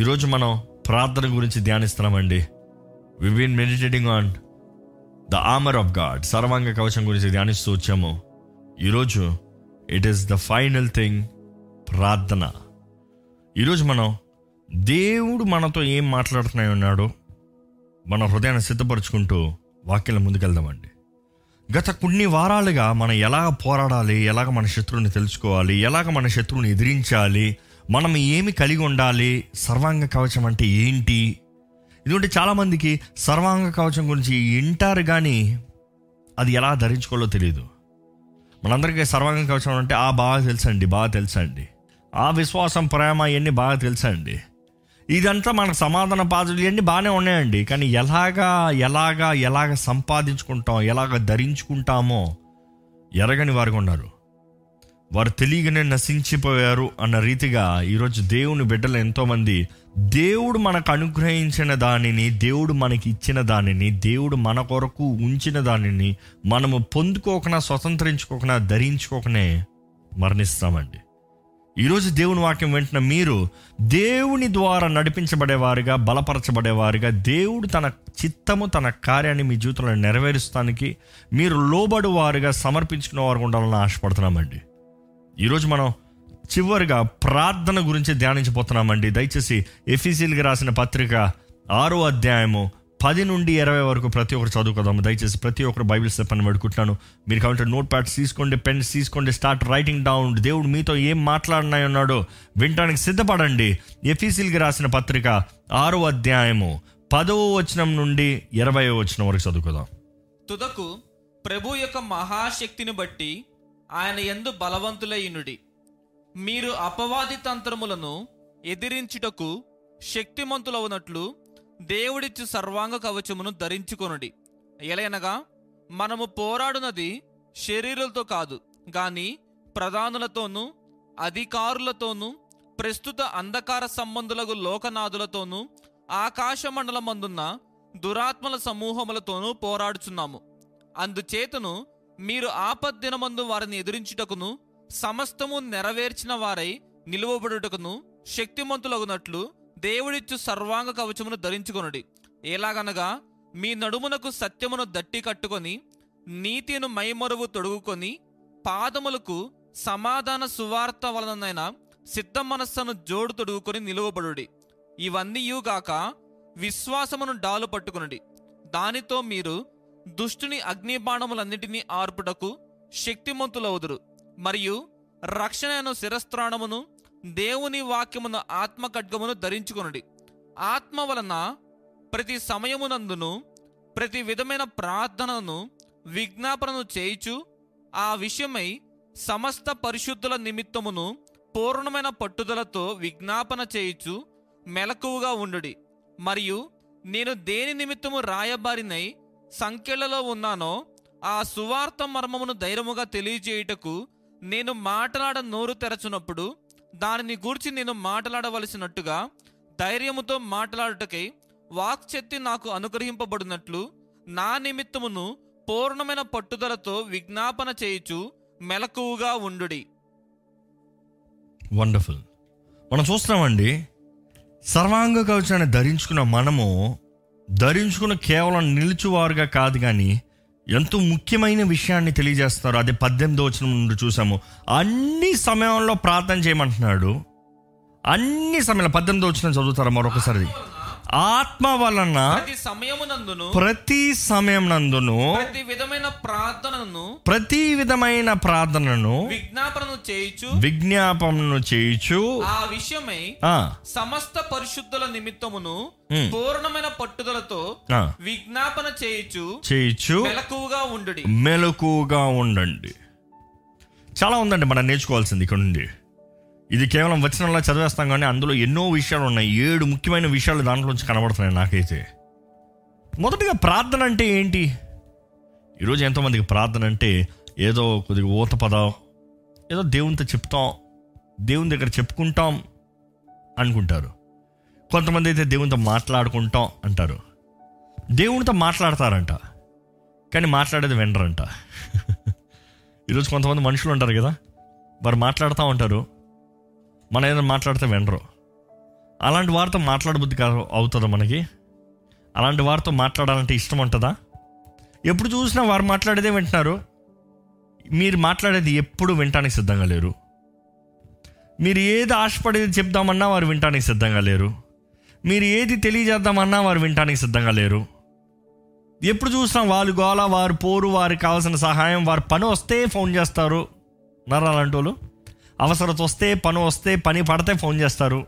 ఈరోజు మనం ప్రార్థన గురించి ధ్యానిస్తున్నామండి. We been meditating on the armour of God సర్వాంగ కవచం గురించి ధ్యానిస్తూ వచ్చాము. ఈరోజు it is the final thing ప్రార్థన. ఈరోజు మనం దేవుడు మనతో ఏం మాట్లాడుతున్నాయి ఉన్నాడో మన హృదయాన్ని సిద్ధపరచుకుంటూ వాక్యం ముందుకెళ్దామండి గత కొన్ని వారాలుగా మనం ఎలాగ పోరాడాలి ఎలాగ మన శత్రువుని తెలుసుకోవాలి ఎలాగ మన శత్రువుని ఎదిరించాలి మనం ఏమి కలిగి ఉండాలి? సర్వాంగ కవచం అంటే ఏంటి? ఎందుకంటే చాలామందికి సర్వాంగ కవచం గురించి వింటారు కానీ అది ఎలా ధరించుకోవాలో తెలియదు మనందరికీ సర్వాంగ కవచం అంటే ఆ బాగా తెలుసండి బాగా తెలుసండి. ఆ విశ్వాసం ప్రేమ ఇవన్నీ బాగా తెలుసండి. ఇదంతా మనకు సమాధాన పాత్రలు ఇవన్నీ బాగానే ఉన్నాయండి. కానీ ఎలాగా ఎలాగా ఎలాగ సంపాదించుకుంటాం ఎలాగ ధరించుకుంటామో ఎరగని వారు ఉన్నారు. వారు తెలియగానే నశించిపోయారు అన్న రీతిగా ఈరోజు దేవుని బిడ్డలు ఎంతోమంది దేవుడు మనకు అనుగ్రహించిన దానిని దేవుడు మనకి ఇచ్చిన దానిని దేవుడు మన కొరకు ఉంచిన దానిని మనము పొందుకోకనా స్వతంత్రించుకోకనా ధరించుకోకనే మరణిస్తామండి. ఈరోజు దేవుని వాక్యం వెంటనే మీరు దేవుని ద్వారా నడిపించబడేవారుగా బలపరచబడేవారుగా దేవుడు తన చిత్తము తన కార్యాన్ని మీ జీవితంలో నెరవేరుస్తానికి మీరు లోబడు వారుగా సమర్పించుకునే వారు ఉండాలని ఆశపడుతున్నామండి. ఈరోజు మనం చివరిగా ప్రార్థన గురించి ధ్యానించబోతున్నామండి. దయచేసి ఎఫీసీల్కి రాసిన పత్రిక ఆరో అధ్యాయము పది నుండి ఇరవై వరకు ప్రతి ఒక్కరు చదువుకుందాము దయచేసి ప్రతి ఒక్కరు బైబిల్ స్టెప్ పెడుకుంటున్నాను. మీరు కాబట్టి నోట్ ప్యాడ్స్ తీసుకోండి పెన్స్ తీసుకోండి స్టార్ట్ రైటింగ్ డౌన్. దేవుడు మీతో ఏం మాట్లాడినాయి ఉన్నాడో వినటానికి సిద్ధపడండి. ఎఫీసీల్కి రాసిన పత్రిక ఆరో అధ్యాయము పదవ వచనం నుండి ఇరవై వచనం వరకు చదువుకుందాం. తుదకు ప్రభు యొక్క మహాశక్తిని బట్టి ఆయన ఎందు బలవంతులయ్యునుడి మీరు అపవాది తంత్రములను ఎదిరించుటకు శక్తిమంతులవునట్లు దేవుడిచ్చు సర్వాంగ కవచమును ధరించుకొనుడి. ఎలయనగా మనము పోరాడునది శరీరులతో కాదు గాని ప్రధానులతోనూ అధికారులతోనూ ప్రస్తుత అంధకార సంబంధులకు లోకనాథులతోనూ ఆకాశ మండలమందున్న దురాత్మల సమూహములతోనూ పోరాడుచున్నాము. అందుచేతను మీరు ఆపద్దినమందు వారిని ఎదిరించుటకును సమస్తము నెరవేర్చిన వారై నిలువబడుటకును శక్తిమంతులగునట్లు దేవుడిచ్చు సర్వాంగ కవచమును ధరించుకొనుడి. ఎలాగనగా మీ నడుమునకు సత్యమును దట్టి కట్టుకొని నీతిను మైమరువు తొడుగుకొని పాదములకు సమాధాన సువార్త వలనైన సిద్ధ మనస్సును జోడు తొడుగుకొని నిలువబడుడి. ఇవన్నీయుగాక విశ్వాసమును డాలు పట్టుకునుడి. దానితో మీరు దుష్టుని అగ్నిబాణములన్నిటినీ ఆర్పుటకు శక్తిమంతులవుదురు. మరియు రక్షణను శిరస్త్రాణమును దేవుని వాక్యమున ఆత్మ ఖడ్గమును ధరించుకొనుడి. ఆత్మ వలన ప్రతి సమయమునందును ప్రతి విధమైన ప్రార్థనను విజ్ఞాపనను చేయుచు ఆ విషయమై సమస్త పరిశుద్ధుల నిమిత్తమును పూర్ణమైన పట్టుదలతో విజ్ఞాపన చేయుచు మెలకువగా ఉండుడి. మరియు నేను దేని నిమిత్తము రాయబారినై సంఖ్యలలో ఉన్నానో ఆ సువార్త మర్మమును ధైర్యముగా తెలియజేయుటకు నేను మాట్లాడ నోరు తెరచునప్పుడు దానిని గూర్చి నేను మాట్లాడవలసినట్టుగా ధైర్యముతో మాట్లాడుటకై వాక్చెత్తి నాకు అనుగ్రహింపబడినట్లు నా నిమిత్తమును పూర్ణమైన పట్టుదలతో విజ్ఞాపన చేయుచు మెలకువగా ఉండుడి. వండర్ఫుల్. మనం చూస్తున్నామండి సర్వాంగ కవచాన్ని ధరించుకున్న మనము ధరించుకున్న కేవలం నిలుచువారుగా కాదు కానీ ఎంతో ముఖ్యమైన విషయాన్ని తెలియజేస్తున్నారు అదే పద్దెనిమిది వచ్చిన నుండి చూసాము. అన్ని సమయంలో ప్రార్థన చేయమంటున్నాడు. అన్ని సమయంలో పద్దెనిమిది వచ్చిన చదువుతారా మరొకసారి? ఆత్మ వలన ప్రతి సమయమునందును ప్రతి సమయం నందును ప్రతి విధమైన ప్రార్థనను ప్రతి విధమైన ప్రార్థనను విజ్ఞాపనను చేయుచు విజ్ఞాపనను చేయుచు ఆ విషయమై సమస్త పరిశుద్ధుల నిమిత్తమును పూర్ణమైన పట్టుదలతో విజ్ఞాపన చేయుచు చేయుచు మెలకువగా ఉండుడి. మెలకుగా ఉండండి. చాలా ఉందండి మనం నేర్చుకోవాల్సింది ఇక్కడ నుండి. ఇది కేవలం వచనంలో చదివేస్తాం కానీ అందులో ఎన్నో విషయాలు ఉన్నాయి. ఏడు ముఖ్యమైన విషయాలు దాంట్లోంచి కనబడుతున్నాయి నాకైతే. మొదటిగా ప్రార్థన అంటే ఏంటి? ఈరోజు ఎంతోమందికి ప్రార్థన అంటే ఏదో కొద్దిగా ఊత పదం ఏదో దేవునితో చెప్తాం దేవుని దగ్గర చెప్పుకుంటాం అనుకుంటారు. కొంతమంది అయితే దేవునితో మాట్లాడుకుంటాం అంటారు. దేవునితో మాట్లాడతారంట కానీ మాట్లాడేది వినరంట. ఈరోజు కొంతమంది మనుషులు ఉంటారు కదా వారు మాట్లాడుతూ ఉంటారు మనం ఏదైనా మాట్లాడితే వినరు. అలాంటి వారితో మాట్లాడబుద్ధి అవుతుందా మనకి? అలాంటి వారితో మాట్లాడాలంటే ఇష్టం ఉంటుందా? ఎప్పుడు చూసినా వారు మాట్లాడేదే వింటున్నారు. మీరు మాట్లాడేది ఎప్పుడు వినటానికి సిద్ధంగా లేరు. మీరు ఏది ఆశపడేది చెప్దామన్నా వారు వినటానికి సిద్ధంగా లేరు. మీరు ఏది తెలియజేద్దామన్నా వారు వినటానికి సిద్ధంగా లేరు. ఎప్పుడు చూసినా వాళ్ళు గోళ వారు పోరు వారికి కావాల్సిన సహాయం వారి పని వస్తే ఫోన్ చేస్తారు. నరాలంటోళ్ళు అలాంటి వాళ్ళు అవసరత వస్తే పని వస్తే పని పడితే ఫోన్ చేస్తారు.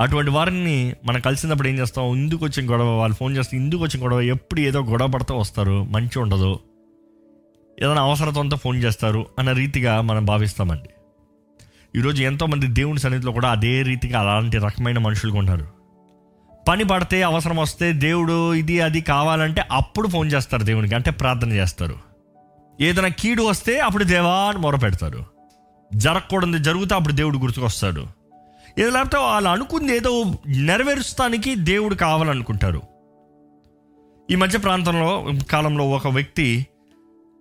అటువంటి వారిని మనం కలిసినప్పుడు ఏం చేస్తాం? ఇందుకు వచ్చిన గొడవ వాళ్ళు ఫోన్ చేస్తే ఇందుకు వచ్చిన గొడవ ఎప్పుడు ఏదో గొడవ పడితే వస్తారు. మంచి ఉండదు. ఏదైనా అవసరతంతా ఫోన్ చేస్తారు అన్న రీతిగా మనం భావిస్తామండి. ఈరోజు ఎంతోమంది దేవుని సన్నిధిలో కూడా అదే రీతిగా అలాంటి రకమైన మనుషులు ఉన్నారు పని పడితే అవసరం వస్తే దేవుడు ఇది అది కావాలంటే అప్పుడు ఫోన్ చేస్తారు దేవునికి. అంటే ప్రార్థన చేస్తారు. ఏదైనా కీడు వస్తే అప్పుడు దేవా అని మొర పెడతారు జరగకూడదు జరుగుతా అప్పుడు దేవుడు గుర్తుకొస్తాడు. ఏదో లేకపోతే వాళ్ళు అనుకుంది ఏదో నెరవేరుస్తానికి దేవుడు కావాలనుకుంటారు. ఈ మధ్య ప్రాంతంలో కాలంలో ఒక వ్యక్తి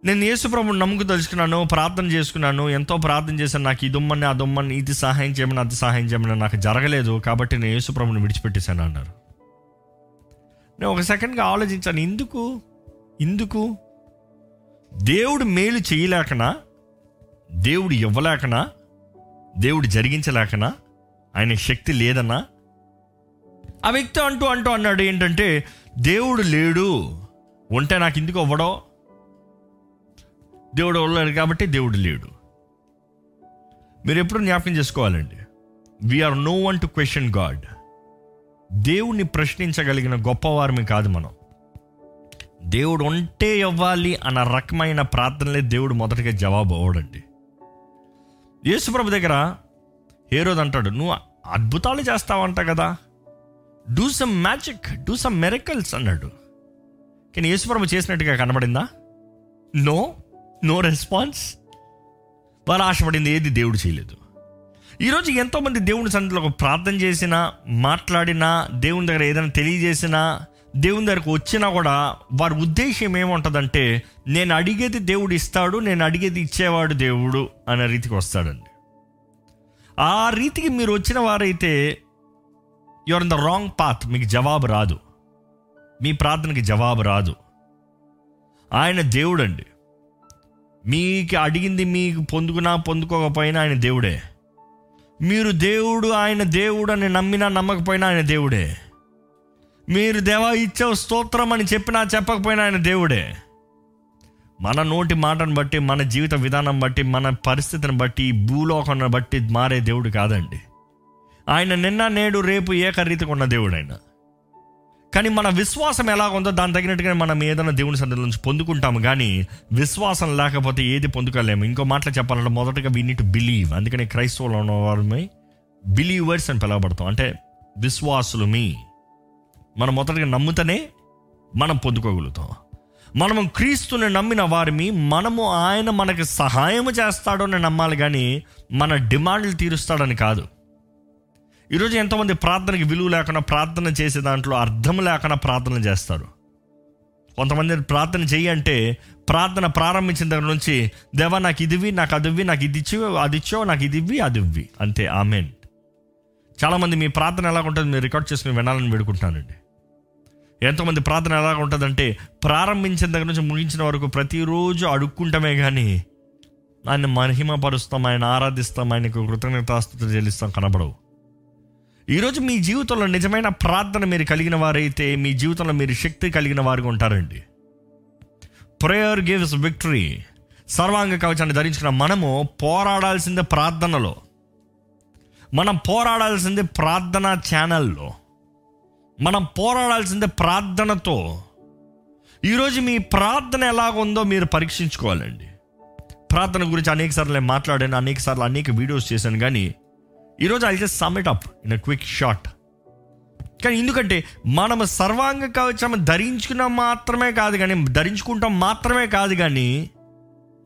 నేను యేసుప్రభుని నమ్ముకు తలుచుకున్నాను ప్రార్థన చేసుకున్నాను ఎంతో ప్రార్థన చేశాను నాకు ఇది ఉమ్మని ఆ దుమ్మని ఇది సహాయం చేయమని అది సహాయం చేయమని నాకు జరగలేదు కాబట్టి నేను యేసుప్రభుని విడిచిపెట్టేశాను అన్నారు. నేను ఒక సెకండ్గా ఆలోచించాను ఎందుకు? ఎందుకు? దేవుడు మేలు చేయలేకనా? దేవుడు ఇవ్వలేకనా? దేవుడు జరిగించలేకనా? ఆయన శక్తి లేదన్నా? ఆ వ్యక్తి అంటూ అంటూ అన్నాడు ఏంటంటే దేవుడు లేడు. ఉంటే నాకు ఎందుకు ఇవ్వడో? దేవుడు ఉన్నాడు కాబట్టి దేవుడు లేడు. మీరు ఎప్పుడు జ్ఞాపకం చేసుకోవాలండి. We are no one to question God దేవుణ్ణి ప్రశ్నించగలిగిన గొప్పవారమే కాదు మనం. దేవుడు ఉంటే ఇవ్వాలి అన్న రకమైన ప్రార్థనలే దేవుడు మొదటిగా జవాబు అవ్వడండి. యేసుప్రభు దగ్గర ఏ రోజు అంటాడు నువ్వు అద్భుతాలు చేస్తావంట కదా. Do some magic do some miracles అన్నాడు. కానీ యేసుప్రభు చేసినట్టుగా కనబడిందా? నో నో రెస్పాన్స్ వాళ్ళు ఆశపడింది ఏది దేవుడు చేయలేదు. ఈరోజు ఎంతోమంది దేవుని సన్నిధిలో ప్రార్థన చేసినా మాట్లాడినా దేవుని దగ్గర ఏదైనా తెలియజేసినా దేవుని దగ్గరకు వచ్చినా కూడా వారి ఉద్దేశం ఏముంటుందంటే నేను అడిగేది దేవుడు ఇస్తాడు నేను అడిగేది ఇచ్చేవాడు దేవుడు అనే రీతికి వస్తాడండి. ఆ రీతికి మీరు వచ్చిన వారైతే your in the wrong path మీకు జవాబు రాదు. మీ ప్రార్థనకి జవాబు రాదు. ఆయన దేవుడండి. మీకు అడిగింది మీకు పొందుకున్నా పొందుకోకపోయినా ఆయన దేవుడే. మీరు దేవుడు ఆయన దేవుడు అని నమ్మినా నమ్మకపోయినా ఆయన దేవుడే. మీరు దేవా ఇచ్చే స్తోత్రం అని చెప్పినా చెప్పకపోయినా ఆయన దేవుడే. మన నోటి మాటను బట్టి మన జీవిత విధానం బట్టి మన పరిస్థితిని బట్టి ఈ భూలోకాన్ని బట్టి మారే దేవుడు కాదండి. ఆయన నిన్న నేడు రేపు ఏకరీతిగా ఉన్న దేవుడు ఆయన. కానీ మన విశ్వాసం ఎలా ఉందో దాని తగినట్టుగా మనం ఏదైనా దేవుని సన్నిధి నుంచి పొందుకుంటాము. కానీ విశ్వాసం లేకపోతే ఏది పొందుకోలేము. ఇంకో మాటలు చెప్పాలంటే మొదటగా వీ నీట్ బిలీవ్ అందుకని క్రైస్తవులు ఉన్న వారి బిలీవర్స్ అని పిలవబడతాం. అంటే విశ్వాసులు మీ. మనం మొదటగా నమ్ముతనే మనం పొందుకోగలుగుతాం. మనము క్రీస్తుని నమ్మిన వారిని మనము ఆయన మనకి సహాయం చేస్తాడో అని నమ్మాలి కానీ మన డిమాండ్లు తీరుస్తాడని కాదు. ఈరోజు ఎంతోమంది ప్రార్థనకి విలువ లేకుండా ప్రార్థన చేసే దాంట్లో అర్థం లేకుండా ప్రార్థన చేస్తారు. కొంతమంది ప్రార్థన చెయ్యి అంటే ప్రార్థన ప్రారంభించిన దగ్గర నుంచి దేవా నాకు ఇదివి నాకు అదివి నాకు ఇది ఇచ్చి అది ఇచ్చో నాకు ఇదివి ఇవ్వి అది ఇవ్వి. అంతే. ఆమెన్. చాలామంది మీ ప్రార్థన ఎలా ఉంటుంది మీరు రికార్డ్ చేసుకుని వినాలని వేడుకుంటున్నానండి. ఎంతోమంది ప్రార్థన ఎలా ఉంటుందంటే ప్రారంభించిన దగ్గర నుంచి ముగించిన వరకు ప్రతిరోజు అడుక్కుంటామే కానీ ఆయన మహిమపరుస్తాం ఆయన ఆరాధిస్తాం ఆయనకు కృతజ్ఞతాస్తుతులు చెల్లిస్తాం కనబడవు. ఈరోజు మీ జీవితంలో నిజమైన ప్రార్థన మీరు కలిగిన వారైతే మీ జీవితంలో మీరు శక్తి కలిగిన వారుగా ఉంటారండి. ప్రేయర్ గివ్స్ విక్టరీ సర్వాంగ కవచాన్ని ధరించిన మనము పోరాడాల్సిందే ప్రార్థనలో. మనం పోరాడాల్సిందే ప్రార్థన ఛానల్లో మనం పోరాడాల్సిందే ప్రార్థనతో. ఈరోజు మీ ప్రార్థన ఎలాగుందో మీరు పరీక్షించుకోవాలండి. ప్రార్థన గురించి అనేక సార్లు నేను మాట్లాడాను అనేక సార్లు అనేక వీడియోస్ చేశాను కానీ ఈరోజు I just sum it up in a quick shot కానీ ఎందుకంటే మనం సర్వాంగ కవచం ధరించుకున్న మాత్రమే కాదు కానీ ధరించుకుంటాం మాత్రమే కాదు కానీ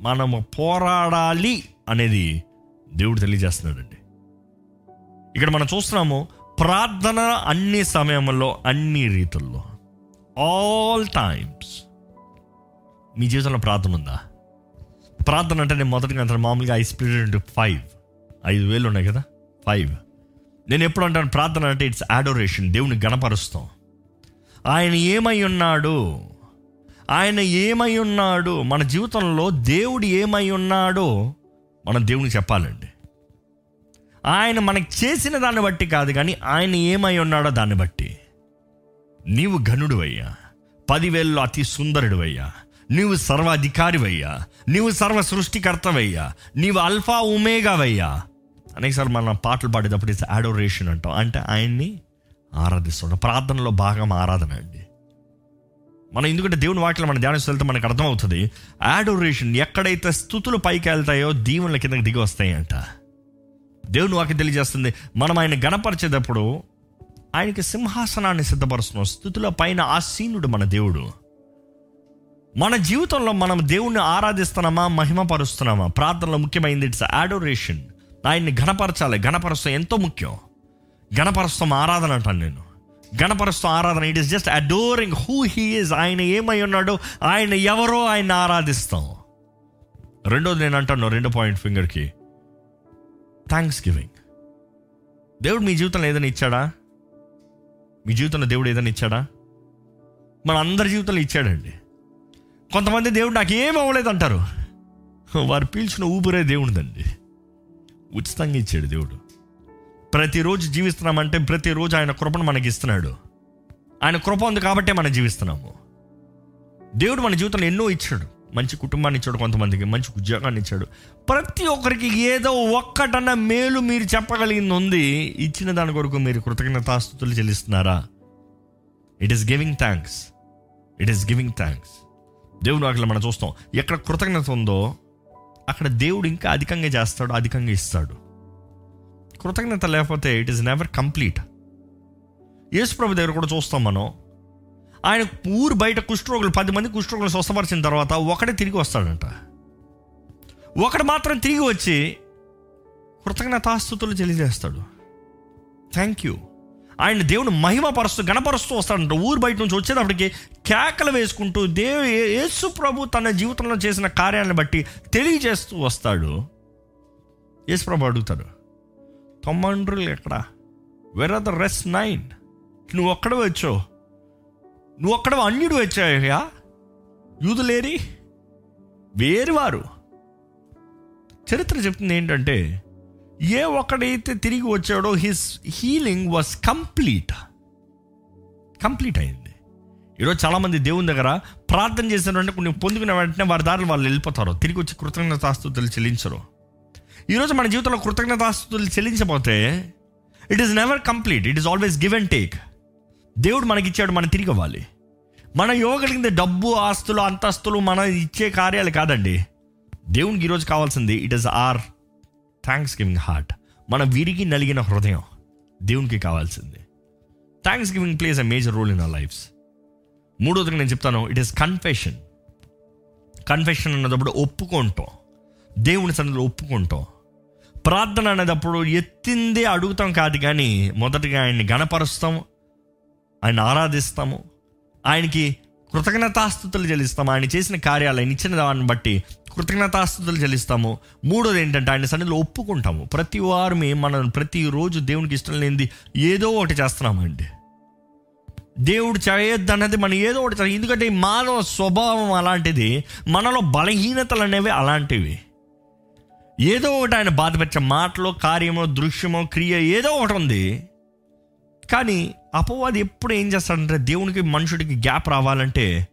మనము పోరాడాలి అనేది దేవుడు తెలియజేస్తున్నాడండి. ఇక్కడ మనం చూస్తున్నాము ప్రార్థన అన్ని సమయంలో అన్ని రీతుల్లో. ఆల్ టైమ్స్ మీ జీవితంలో ప్రార్థన ఉందా? ప్రార్థన అంటే నేను మొదటిగా అంటాను మామూలుగా ఐ స్పిరిట్ ఫైవ్ ఐదు వేలు ఉన్నాయి కదా? ఫైవ్ నేను ఎప్పుడు అంటాను ప్రార్థన అంటే ఇట్స్ అడోరేషన్ దేవుని గణపరుస్తాం. ఆయన ఏమై ఉన్నాడు? ఆయన ఏమై ఉన్నాడు? మన జీవితంలో దేవుడు ఏమై ఉన్నాడో? మనం దేవునికి చెప్పాలండి. ఆయన మనకు చేసిన దాన్ని బట్టి కాదు కానీ ఆయన ఏమై ఉన్నాడో దాన్ని బట్టి. నీవు ఘనుడు అయ్యా పదివేల్లో అతి సుందరుడు అయ్యా నీవు సర్వాధికారివయ్యా నీవు సర్వ సృష్టికర్తవయ్యా నీవు అల్ఫా ఉమేగావయ్యా అనేకసారి మనం పాటలు పాడేటప్పుడు ఇట్స్ అడోరేషన్ అంటాం. అంటే ఆయన్ని ఆరాధిస్తుంటాం. ప్రార్థనలో భాగం ఆరాధన అండి. మనం ఎందుకంటే దేవుని వాక్యం మన ధ్యానం వెళ్తే మనకు అర్థమవుతుంది. యాడోరేషన్ ఎక్కడైతే స్థుతులు పైకి వెళ్తాయో దీవుల కిందకి దిగి వస్తాయి దేవుని వాకి తెలియజేస్తుంది. మనం ఆయన గణపరిచేటప్పుడు ఆయనకి సింహాసనాన్ని సిద్ధపరుస్తున్నాం. స్థుతుల పైన ఆసీనుడు మన దేవుడు. మన జీవితంలో మనం దేవుణ్ణి ఆరాధిస్తున్నామా? మహిమపరుస్తున్నామా? ప్రార్థనలో ముఖ్యమైనది ఇట్స్ అడోరేషన్ ఆయన్ని ఘనపరచాలి ఘనపరచడం ఎంతో ముఖ్యం. గణపరుస్తాం ఆరాధన అంటాను నేను. గణపరుస్తాం ఆరాధన it is just adoring who he is ఆయన ఏమై ఉన్నాడో ఆయన ఎవరో ఆయన ఆరాధిస్తాం. రెండోది నేను అంటాను రెండో పాయింట్ ఫింగర్కి. థ్యాంక్స్ గివింగ్ దేవుడు మీ జీవితంలో ఏదైనా ఇచ్చాడా? మీ జీవితంలో దేవుడు ఏదైనా ఇచ్చాడా? మన అందరి జీవితంలో ఇచ్చాడండి. కొంతమంది దేవుడు నాకు ఏం అవ్వలేదు అంటారు వారు పీల్చిన ఊపిరే దేవుడిదండి. ఉచితంగా ఇచ్చాడు దేవుడు. ప్రతిరోజు జీవిస్తున్నామంటే ప్రతిరోజు ఆయన కృపను మనకి ఇస్తున్నాడు ఆయన కృప ఉంది కాబట్టే మనం జీవిస్తున్నాము. దేవుడు మన జీవితంలో ఎన్నో ఇచ్చాడు. మంచి కుటుంబాన్ని ఇచ్చాడు కొంతమందికి మంచి ఉద్యోగాన్ని ఇచ్చాడు. ప్రతి ఒక్కరికి ఏదో ఒక్కటన్నా మేలు మీరు చెప్పగలిగింది ఉంది ఇచ్చిన దాని కొరకు మీరు కృతజ్ఞతాస్తుతులు చెల్లిస్తున్నారా? It is giving thanks it is giving thanks దేవుడు వాటిలో మనం చూస్తాం ఎక్కడ కృతజ్ఞత ఉందో అక్కడ దేవుడు ఇంకా అధికంగా చేస్తాడు అధికంగా ఇస్తాడు. కృతజ్ఞత లేకపోతే ఇట్ ఈస్ నెవర్ కంప్లీట్ యేసు ప్రభు దగ్గర కూడా చూస్తాం మనం ఆయన ఊరు బయట కుష్ఠరోగులు పది మంది కుష్ఠరోగులు స్వస్థపరిచిన తర్వాత ఒకడే తిరిగి వస్తాడంట. ఒకడు మాత్రం తిరిగి వచ్చి కృతజ్ఞతాస్థుతులు తెలియజేస్తాడు. థ్యాంక్ యూ ఆయన దేవుని మహిమపరుస్తూ గణపరుస్తూ వస్తాడంట. ఊరు బయట నుంచి వచ్చేటప్పటికి కేకలు వేసుకుంటూ దేవు యేసు ప్రభు తన జీవితంలో చేసిన కార్యాలను బట్టి తెలియజేస్తూ వస్తాడు. యేసు ప్రభు అడుగుతాడు తొమ్మండ్రులు ఎక్కడా? Where are the rest nine నువ్వు ఒక్కడ వచ్చావు. నువ్వు అక్కడ అన్యుడు వచ్చాయా యూదులేరి వేరువారు. చరిత్ర చెప్తుంది ఏంటంటే ఏ ఒక్కడైతే తిరిగి వచ్చాడో his healing was complete. Complete అయింది. ఈరోజు చాలామంది దేవుని దగ్గర ప్రార్థన చేసినటువంటి కొన్ని పొందుకున్న వెంటనే వారి దారిలో వాళ్ళు వెళ్ళిపోతారు. తిరిగి వచ్చి కృతజ్ఞతాస్తుతులు చెల్లించరు. ఈరోజు మన జీవితంలో కృతజ్ఞతాస్తుతులు చెల్లించబోతే it is never complete it is always give and take దేవుడు మనకిచ్చాడు మనం తిరిగి ఇవ్వాలి మనం ఇవ్వగలిగింది డబ్బు ఆస్తులు అంతస్తులు మనం ఇచ్చే కార్యాలు కాదండి. దేవునికి ఈరోజు కావాల్సింది it is or thanks giving heart మన విరిగి నలిగిన హృదయం దేవునికి కావాల్సింది. Thanks giving plays a major role in our lives మూడోదిగా నేను చెప్తాను ఇట్ ఈస్ కన్ఫెషన్ కన్ఫెషన్ అన్నదప్పుడు ఒప్పుకుంటాం. దేవుని సన్నిధిలో ఒప్పుకుంటాం. ప్రార్థన అనేటప్పుడు ఎత్తిందే అడుగుతాం కాదు కానీ మొదటగా ఆయన్ని గణపరుస్తాం ఆయన ఆరాధిస్తాము. ఆయనకి కృతజ్ఞతాస్థుతులు చెల్లిస్తాము. ఆయన చేసిన కార్యాలు ఆయన ఇచ్చిన దాన్ని బట్టి కృతజ్ఞతాస్థుతులు చెల్లిస్తాము. మూడోది ఏంటంటే ఆయన సన్నిధిలో ఒప్పుకుంటాము. ప్రతి వారమే మనం ప్రతిరోజు దేవునికి ఇష్టం లేనిది ఏదో ఒకటి చేస్తున్నామండి. దేవుడు చేయొద్దు అన్నది మనం ఏదో ఒకటి చేస్తాం. ఎందుకంటే మానవ స్వభావం అలాంటిది మనలో బలహీనతలు అనేవి అలాంటివి. ఏదో ఒకటి ఆయన బాధపెట్టే మాటలో కార్యమో దృశ్యమో క్రియ ఏదో ఒకటి ఉంది. కానీ అపవాది ఎప్పుడు ఏం చేస్తాడంటే దేవునికి మనుషుడికి గ్యాప్ రావాలంటే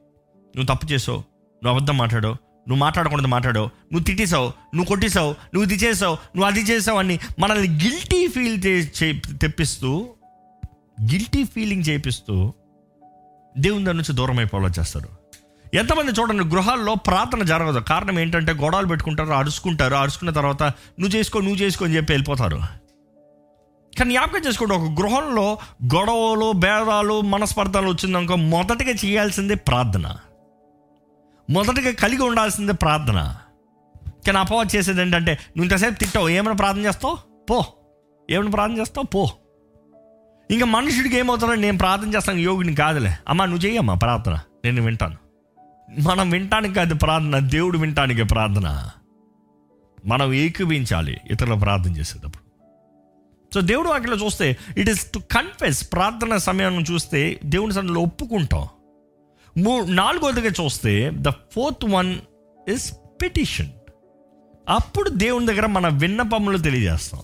నువ్వు తప్పు చేసావు నువ్వు అబద్ధం మాట్లాడో నువ్వు మాట్లాడకూడదు మాట్లాడావు నువ్వు తిట్టేసావు నువ్వు కొట్టేశావు నువ్వు ఇది చేసావు నువ్వు అది చేసావు అని మనల్ని గిల్టీ ఫీల్ తెప్పిస్తూ గిల్టీ ఫీలింగ్ చేపిస్తూ దేవుని దాని నుంచి దూరం అయిపోవాలో చేస్తారు. ఎంతమంది చూడండి గృహాల్లో ప్రార్థన జరగదు. కారణం ఏంటంటే గొడవలు పెట్టుకుంటారు అరుచుకుంటారు అరుచుకున్న తర్వాత నువ్వు చేసుకో నువ్వు చేసుకో అని చెప్పి వెళ్ళిపోతారు. కానీ జ్ఞాపకం చేసుకోండి ఒక గృహంలో గొడవలు భేదాలు మనస్పర్ధలు వచ్చిందనుకో మొదటగా చేయాల్సిందే ప్రార్థన. మొదటగా కలిగి ఉండాల్సిందే ప్రార్థన. కానీ అపవాదం చేసేది ఏంటంటే నువ్వు ఇంతసేపు తిట్టావు ఏమైనా ప్రార్థన చేస్తావు? పో. ఏమైనా ప్రార్థన చేస్తావు? పో. ఇంకా మనుషుడికి ఏమవుతుందో నేను ప్రార్థన చేస్తాను యోగిని కాదులే. అమ్మా నువ్వు చెయ్యమ్మా ప్రార్థన నేను వింటాను. మనం వింటానికి కాదు ప్రార్థన దేవుడు వింటానికి ప్రార్థన. మనం ఏకీభించాలి ఇతరుల ప్రార్థన చేసేటప్పుడు. సో దేవుడు వాటిలో చూస్తే ఇట్ ఈస్ టు కన్ఫెస్ ప్రార్థన సమయాన్ని చూస్తే దేవుని సన్నిలో ఒప్పుకుంటాం. మూ నాలుగోదిగా చూస్తే the fourth one is petition అప్పుడు దేవుని దగ్గర మన విన్నపములు తెలియజేస్తాం.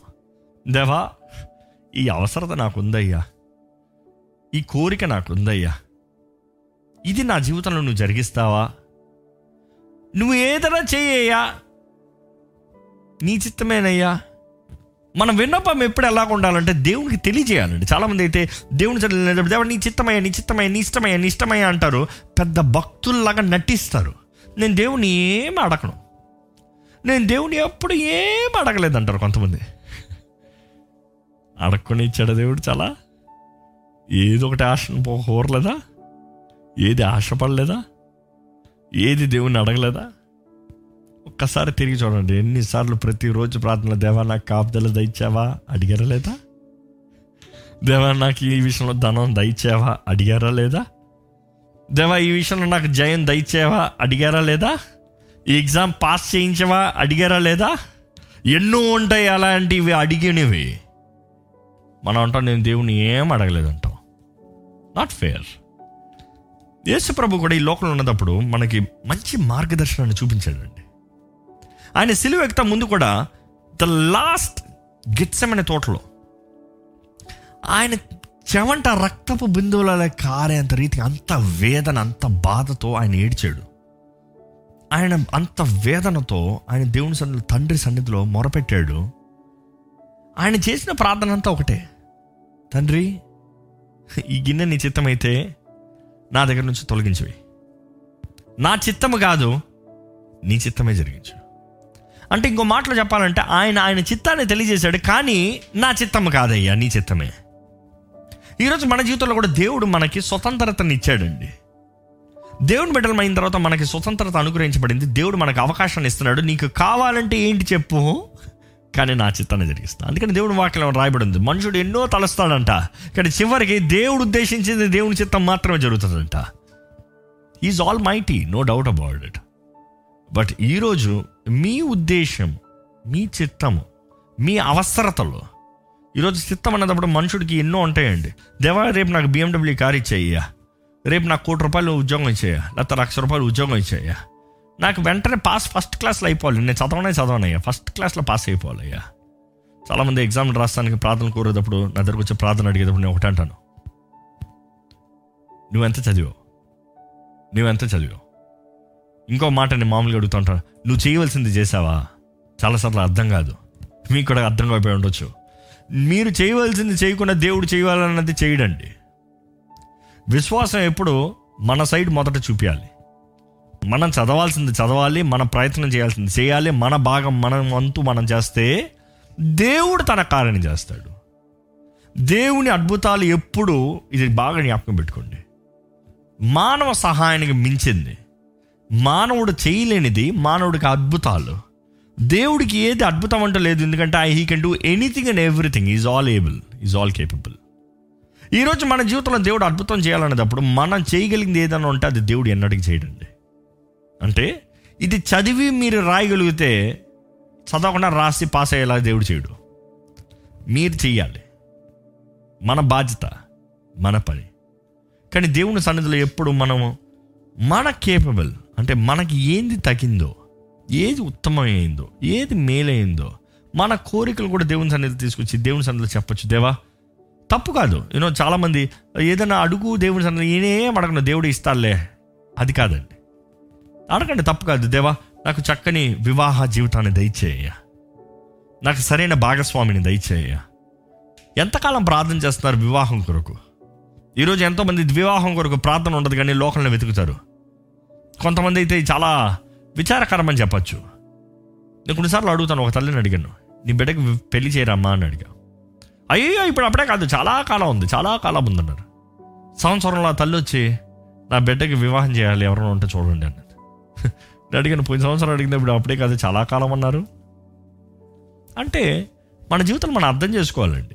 దేవా ఈ అవసరత నాకుందయ్యా. ఈ కోరిక నాకుందయ్యా. ఇది నా జీవితంలో నువ్వు జరిగిస్తావా? నువ్వు ఏదైనా చేయ్యా నీ చిత్తమేనయ్యా. మన విన్నపం ఎప్పుడు ఎలా ఉండాలంటే దేవునికి తెలియజేయాలండి. చాలామంది అయితే దేవుని దేవుడు నీ చిత్తమయ్యా నీ చిత్తమయ్యా నీ ఇష్టమయ్యా నీ ఇష్టమయ్యా అంటారు. పెద్ద భక్తుల్లాగా నటిస్తారు. నేను దేవుని ఏం అడగను. నేను దేవుని ఎప్పుడు ఏం అడగలేదు అంటారు కొంతమంది. అడగకొని ఇచ్చాడు దేవుడు చాలా? ఏదో ఒకటి ఆశను కోరలేదా ఏది ఆశపడలేదా? ఏది దేవుని అడగలేదా? ఒక్కసారి తిరిగి చూడండి. ఎన్నిసార్లు ప్రతిరోజు ప్రార్థన దేవా నాకు కాపుదల దయచావా? అడిగారా లేదా? దేవా నాకు ఈ విషయంలో ధనం దయచావా? అడిగారా లేదా? దేవా ఈ విషయంలో నాకు జయం దయచేవా? అడిగారా లేదా? ఈ ఎగ్జామ్ పాస్ చేయించవా? అడిగారా లేదా? ఎన్నో ఉంటాయి అలాంటివి అడిగినవి. మనం అంటాం నేను దేవుని ఏం అడగలేదంటాం నాట్ ఫేర్ యేసు ప్రభు కూడా ఈ లోకంలో ఉన్నప్పుడు మనకి మంచి మార్గదర్శనాన్ని చూపించాడండి. ఆయన సిలువ ఎక్కుతా ముందు కూడా ద లాస్ట్ గిట్సమ్ తోటలో ఆయన చెవంట రక్తపు బిందువులలో కారేంత రీతిగా అంత వేదన అంత బాధతో ఆయన ఏడ్చాడు. ఆయన అంత వేదనతో ఆయన దేవుని సన్నిధిలో తండ్రి సన్నిధిలో మొరపెట్టాడు. ఆయన చేసిన ప్రార్థన అంతా ఒకటే. తండ్రి ఈ గిన్నె నీ చిత్తమైతే నా దగ్గర నుంచి తొలగించవి నా చిత్తము కాదు నీ చిత్తమే జరిగించు. అంటే ఇంకో మాటలో చెప్పాలంటే ఆయన ఆయన చిత్తాన్ని తెలియజేశాడు కానీ నా చిత్తం కాదయ్యా నీ చిత్తమే. ఈరోజు మన జీవితంలో కూడా దేవుడు మనకి స్వతంత్రతని ఇచ్చాడండి. దేవుని బిడ్డలం అయిన తర్వాత మనకి స్వతంత్రత అనుగ్రహించబడింది. దేవుడు మనకు అవకాశాన్ని ఇస్తున్నాడు. నీకు కావాలంటే ఏంటి చెప్పు కానీ నా చిత్తాన్ని జరిగిస్తా. అందుకని దేవుడు వాక్యం రాయబడి ఉంది మనుషుడు ఎన్నో తలస్తాడంట కానీ చివరికి దేవుడు ఉద్దేశించింది దేవుని చిత్తం మాత్రమే జరుగుతుందంట. Is almighty no doubt about it but ఈరోజు మీ ఉద్దేశం మీ చిత్తము మీ అవసరతలు ఈరోజు చిత్తం అన్నప్పుడు మనుషుడికి ఎన్నో ఉంటాయండి. దేవా రేపు నాకు బిఎండబ్ల్యూ కార్ ఇచ్చేయ్యా. రేపు నాకు కోటి రూపాయలు ఉద్యోగం ఇచ్చేయ లేకపోతే లక్ష రూపాయలు ఉద్యోగం ఇచ్చేయ్యా. నాకు వెంటనే పాస్ ఫస్ట్ క్లాస్లో అయిపోవాలి. నేను చదవనే చదవనయ్యా. ఫస్ట్ క్లాస్లో పాస్ అయిపోవాలయ్యా. చాలామంది ఎగ్జామ్ రాస్తానికి ప్రార్థన కోరేటప్పుడు నా దగ్గరకు వచ్చి ప్రార్థన అడిగేటప్పుడు నేను ఒకటి అంటాను నువ్వెంత చదివావు? నువ్వెంత చదివావు? ఇంకో మాట నేను మామూలుగా అడుగుతుంటాను నువ్వు చేయవలసింది చేసావా? చాలాసార్లు అర్థం కాదు. మీకు కూడా అర్థం అయిపోయి ఉండొచ్చు. మీరు చేయవలసింది చేయకుండా దేవుడు చేయాలన్నది చేయడండి. విశ్వాసం ఎప్పుడు మన సైడ్ మొదట చూపించాలి మనం చదవాల్సింది చదవాలి మన ప్రయత్నం చేయాల్సింది చేయాలి మన భాగం మన వంతు మనం చేస్తే దేవుడు తన కార్యం చేస్తాడు. దేవుని అద్భుతాలు ఎప్పుడు ఇది బాగా జ్ఞాపకం పెట్టుకోండి. మానవ సహాయానికి మించింది. మానవుడు చేయలేనిది మానవుడికి అద్భుతాలు. దేవుడికి ఏది అద్భుతం అంటే లేదు. ఎందుకంటే he can do anything and everything is all able is all capable ఈరోజు మన జీవితంలో దేవుడు అద్భుతం చేయాలనేటప్పుడు మనం చేయగలిగింది ఏదైనా ఉంటే అది దేవుడు ఎన్నటికి చేయడండి. అంటే ఇది చదివి మీరు రాయగలిగితే చదవకుండా రాసి పాస్ అయ్యేలా దేవుడు చేయడు. మీరు చెయ్యాలి. మన బాధ్యత మన పని. కానీ దేవుని సన్నిధిలో ఎప్పుడు మనము మన కేపబుల్ అంటే మనకి ఏంది తగిందో ఏది ఉత్తమమైందో ఏది మేలైందో మన కోరికలు కూడా దేవుని సన్నిధి తీసుకొచ్చి దేవుని సన్నిధిలో చెప్పొచ్చు. దేవా తప్పు కాదు. యూనో చాలామంది ఏదైనా అడుగు దేవుని సన్నిధి నేనేం అడగను దేవుడు ఇస్తాలే అది కాదండి. అడగండి తప్పు కాదు. దేవా నాకు చక్కని వివాహ జీవితాన్ని దయచేయ నాకు సరైన భాగస్వామిని దయచేయ ఎంతకాలం ప్రార్థన చేస్తున్నారు వివాహం కొరకు? ఈరోజు ఎంతోమంది వివాహం కొరకు ప్రార్థన ఉండదు కానీ లోకంలో వెతుకుతారు. కొంతమంది అయితే చాలా విచారకరమని చెప్పచ్చు. నేను కొన్నిసార్లు అడుగుతాను ఒక తల్లిని అడిగాను. నీ బిడ్డకి పెళ్ళి చేయరమ్మా అని అడిగా. అయ్యో ఇప్పుడు అప్పుడే కాదు చాలా కాలం ఉంది చాలా కాలం ఉందన్నారు సంవత్సరంలో ఆ తల్లి వచ్చి నా బిడ్డకి వివాహం చేయాలి ఎవరైనా ఉంటే చూడండి అన్నది. నేను అడిగాను పోయిన సంవత్సరం అడిగింది ఇప్పుడు అప్పుడే కాదు చాలా కాలం అన్నారు. అంటే మన జీవితం మనం అర్థం చేసుకోవాలండి.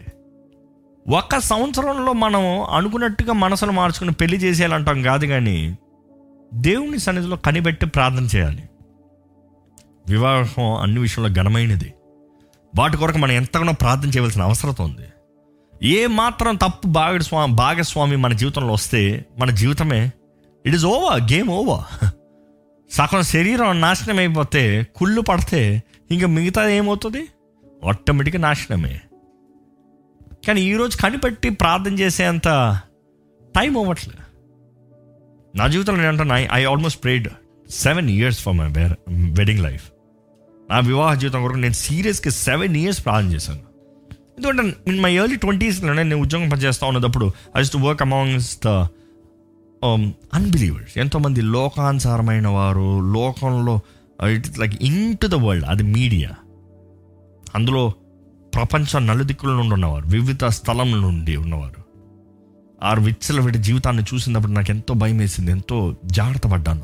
ఒక సంవత్సరంలో మనం అనుకున్నట్టుగా మనసును మార్చుకుని పెళ్ళి చేసేయాలంటాం కాదు కానీ దేవుని సన్నిధిలో కనిపెట్టి ప్రార్థన చేయాలి. వివాహం అన్ని విషయంలో ఘనమైనది. వాటి కొరకు మనం ఎంతగానో ప్రార్థన చేయవలసిన అవసరం ఉంది. ఏ మాత్రం తప్పు భాగస్వామి భాగస్వామి మన జీవితంలో వస్తే మన జీవితమే it is over game over సగం శరీరం నాశనం అయిపోతే కుళ్ళు పడితే ఇంకా మిగతా ఏమవుతుంది? ఆటోమేటిక్గా నాశనమే. కానీ ఈరోజు కనిపెట్టి ప్రార్థన చేసేంత టైం అవ్వట్లే. నా జీవితంలో నేను I almost prayed seven years for my wedding life నా వివాహ జీవితం కొరకు నేను సీరియస్గా సెవెన్ ఇయర్స్ ప్రార్థన చేశాను. ఎందుకంటే ఇన్ మై ఎర్లీ ట్వంటీస్లోనే నేను ఉద్యోగం పనిచేస్తూ ఉన్నప్పుడు I to work amongst the unbelievers ఎంతోమంది లోకానుసారమైన వారు లోకంలో it like in to the world అది మీడియా అందులో ప్రపంచ నలుదిక్కుల నుండి ఉన్నవారు వివిధ స్థలం నుండి ఉన్నవారు. ఆ విచ్చల జీవితాన్ని చూసినప్పుడు నాకు ఎంతో భయం వేసింది ఎంతో జాగ్రత్త పడ్డాను.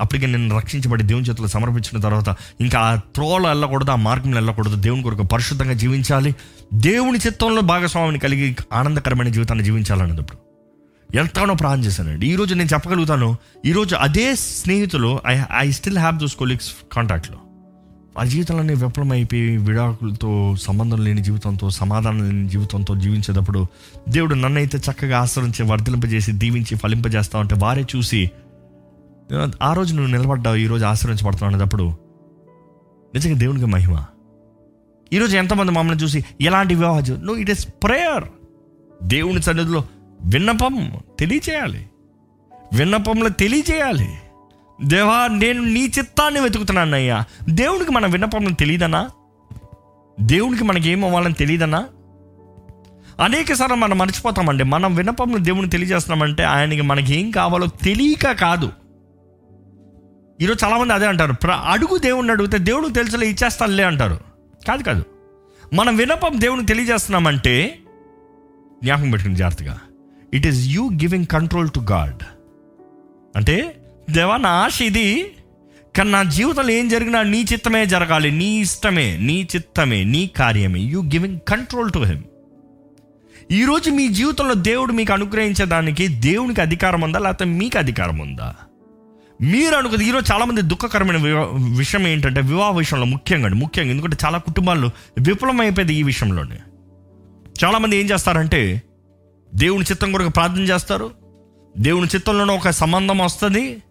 అప్పటికే నేను రక్షించబడి దేవుని చేతులు సమర్పించిన తర్వాత ఇంకా ఆ త్రోలో వెళ్ళకూడదు ఆ మార్గంలో వెళ్ళకూడదు దేవుని కొరకు పరిశుద్ధంగా జీవించాలి. దేవుని చిత్తంలో భాగస్వామిని కలిగి ఆనందకరమైన జీవితాన్ని జీవించాలన్నప్పుడు ఎంతగానో ప్రాణం చేశానండి. ఈరోజు నేను చెప్పగలుగుతాను ఈరోజు అదే స్నేహితులు I I still have those colleagues కాంటాక్ట్లో ఆ జీవితంలోనే విఫలమైపోయి విడాకులతో సంబంధం లేని జీవితంతో సమాధానం లేని జీవితంతో జీవించేటప్పుడు దేవుడు నన్నైతే చక్కగా ఆశ్రయించి వర్ధలింపజేసి దీవించి ఫలింపజేస్తా ఉంటే వారే చూసి ఆ రోజు నువ్వు నిలబడ్డావు ఈరోజు ఆశ్రయించబడుతున్నావు అనేటప్పుడు నిజంగా దేవునికి మహిమ. ఈరోజు ఎంతమంది మమ్మల్ని చూసి ఎలాంటి వివాహం నువ్వు ఇట్ ఇస్ ప్రేయర్ దేవుని సన్నిధిలో విన్నపం తెలియచేయాలి. విన్నపంలో తెలియచేయాలి. దేవా నేను నీ చిత్తాన్ని వెతుకుతున్నాను అయ్యా దేవునికి మన విన్నపం తెలియదనా దేవునికి మనకి ఏం అవ్వాలని తెలియదనా అనేక సార్లు మనం మర్చిపోతామండి. మనం విన్నపం దేవుని తెలియజేస్తున్నామంటే ఆయనకి మనకి ఏం కావాలో తెలియక కాదు. ఈరోజు చాలామంది అదే అంటారు. ప్ర- అడుగు దేవుణ్ణి అడిగితే దేవుడు తెలుసులే ఇచ్చేస్తానులే అంటారు. కాదు కాదు. మనం విన్నపం దేవునికి తెలియజేస్తున్నామంటే జ్ఞాపకం పెట్టుకుని జాగ్రత్తగా. It is you giving control to God అంటే దేవా నా ఆశ ఇది. కానీ నా జీవితంలో ఏం జరిగినా నీ చిత్తమే జరగాలి. నీ ఇష్టమే నీ చిత్తమే నీ కార్యమే. You giving control to him ఈరోజు మీ జీవితంలో దేవుడు మీకు అనుగ్రహించడానికి దేవునికి అధికారం ఉందా? లేకపోతే మీకు అధికారం ఉందా? మీరు అనుకుంది ఈరోజు చాలామంది దుఃఖకరమైన వివా- విషయం ఏంటంటే వివాహ విషయంలో ముఖ్యంగా ముఖ్యంగా ఎందుకంటే చాలా కుటుంబాలు విఫలమైపోయింది ఈ విషయంలోనే. చాలామంది ఏం చేస్తారంటే దేవుని చిత్తం కొరకు ప్రార్థన చేస్తారు. దేవుని చిత్తంలోనే ఒక సంబంధం వస్తుంది.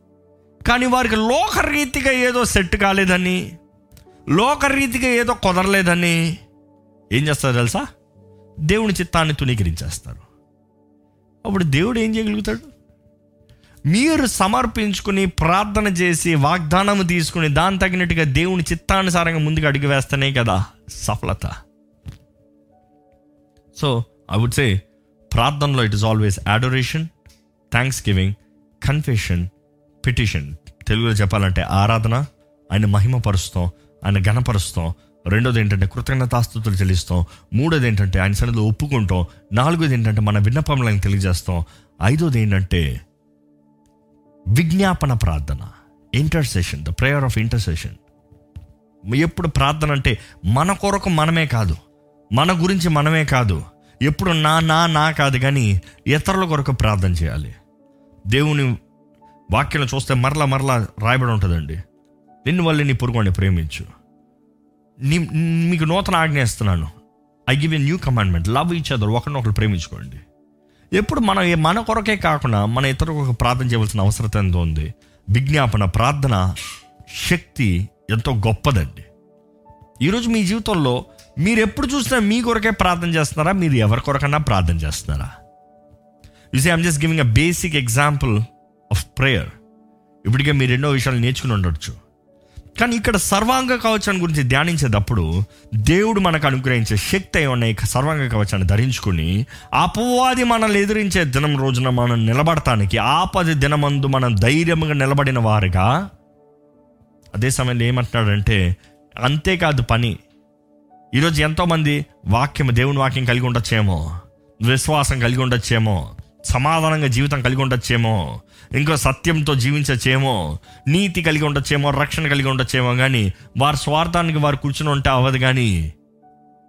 కానీ వారికి లోకరీతిగా ఏదో సెట్ కాలేదని లోకరీతిగా ఏదో కుదరలేదని ఏం చేస్తారు తెలుసా? దేవుని చిత్తాన్ని తునీకరించేస్తారు అప్పుడు దేవుడు ఏం చేయగలుగుతాడు? మీరు సమర్పించుకుని ప్రార్థన చేసి వాగ్దానం తీసుకుని దాని తగినట్టుగా దేవుని చిత్తానుసారంగా ముందుకు అడుగు వేస్తేనే కదా సఫలత. సో ఐ వుడ్ సే ప్రార్థనలో it is always adoration thanksgiving confession petition. తెలుగులో చెప్పాలంటే ఆరాధన ఆయన మహిమపరుస్తాం ఆయన ఘనపరుస్తాం. రెండోది ఏంటంటే కృతజ్ఞతాస్థుతులు చెల్లిస్తాం. మూడోది ఏంటంటే ఆయన సన్నిధిలో ఒప్పుకుంటాం. నాలుగోది ఏంటంటే మన విన్నపములను తెలియజేస్తాం. ఐదోది ఏంటంటే విజ్ఞాపన ప్రార్థన intercession the prayer of intercession ఎప్పుడు ప్రార్థన అంటే మన కొరకు మనమే కాదు మన గురించి మనమే కాదు. ఎప్పుడు నా నా నా కాదు కానీ ఇతరుల కొరకు ప్రార్థన చేయాలి. దేవుని వాక్యం చూస్తే మరలా మరలా రాయబడి ఉంటుందండి. నిన్ను వల్ల నీ పురుగుని ప్రేమించు. నీ మీకు నూతన ఆజ్ఞ ఇస్తున్నాను I give a new commandment love each other ఒకరినొకరు ప్రేమించుకోండి. ఎప్పుడు మనం మన కొరకే కాకుండా మన ఇతర ప్రార్థన చేయవలసిన అవసరం ఎంత ఉంది. విజ్ఞాపన ప్రార్థన శక్తి ఎంతో గొప్పదండి. ఈరోజు మీ జీవితంలో మీరు ఎప్పుడు చూసినా మీ కొరకే ప్రార్థన చేస్తున్నారా? మీరు ఎవరి కొరకన్నా ప్రార్థన చేస్తున్నారా? You see I'm just giving a basic example of prayer ఇప్పటికే మీరు ఎన్నో విషయాలు నేర్చుకుని ఉండొచ్చు. కానీ ఇక్కడ సర్వాంగ కవచాన్ని గురించి ధ్యానించేటప్పుడు దేవుడు మనకు అనుగ్రహించే శక్తి అయి ఉన్న సర్వాంగ కవచాన్ని ధరించుకుని అపవాది మనల్ని ఎదిరించే దినం రోజున మనం నిలబడటానికి ఆపది దినమందు మనం ధైర్యంగా నిలబడిన వారుగా అదే సమయంలో ఏమంటున్నాడంటే అంతేకాదు పని. ఈరోజు ఎంతోమంది వాక్యం దేవుని వాక్యం కలిగి ఉండొచ్చేమో విశ్వాసం కలిగి ఉండొచ్చేమో సమాధానంగా జీవితం కలిగి ఉండొచ్చేమో ఇంకో సత్యంతో జీవించచ్చేమో నీతి కలిగి ఉండొచ్చేమో రక్షణ కలిగి ఉండొచ్చేమో కానీ వారి స్వార్థానికి వారు కూర్చుని ఉంటే అవ్వదు కానీ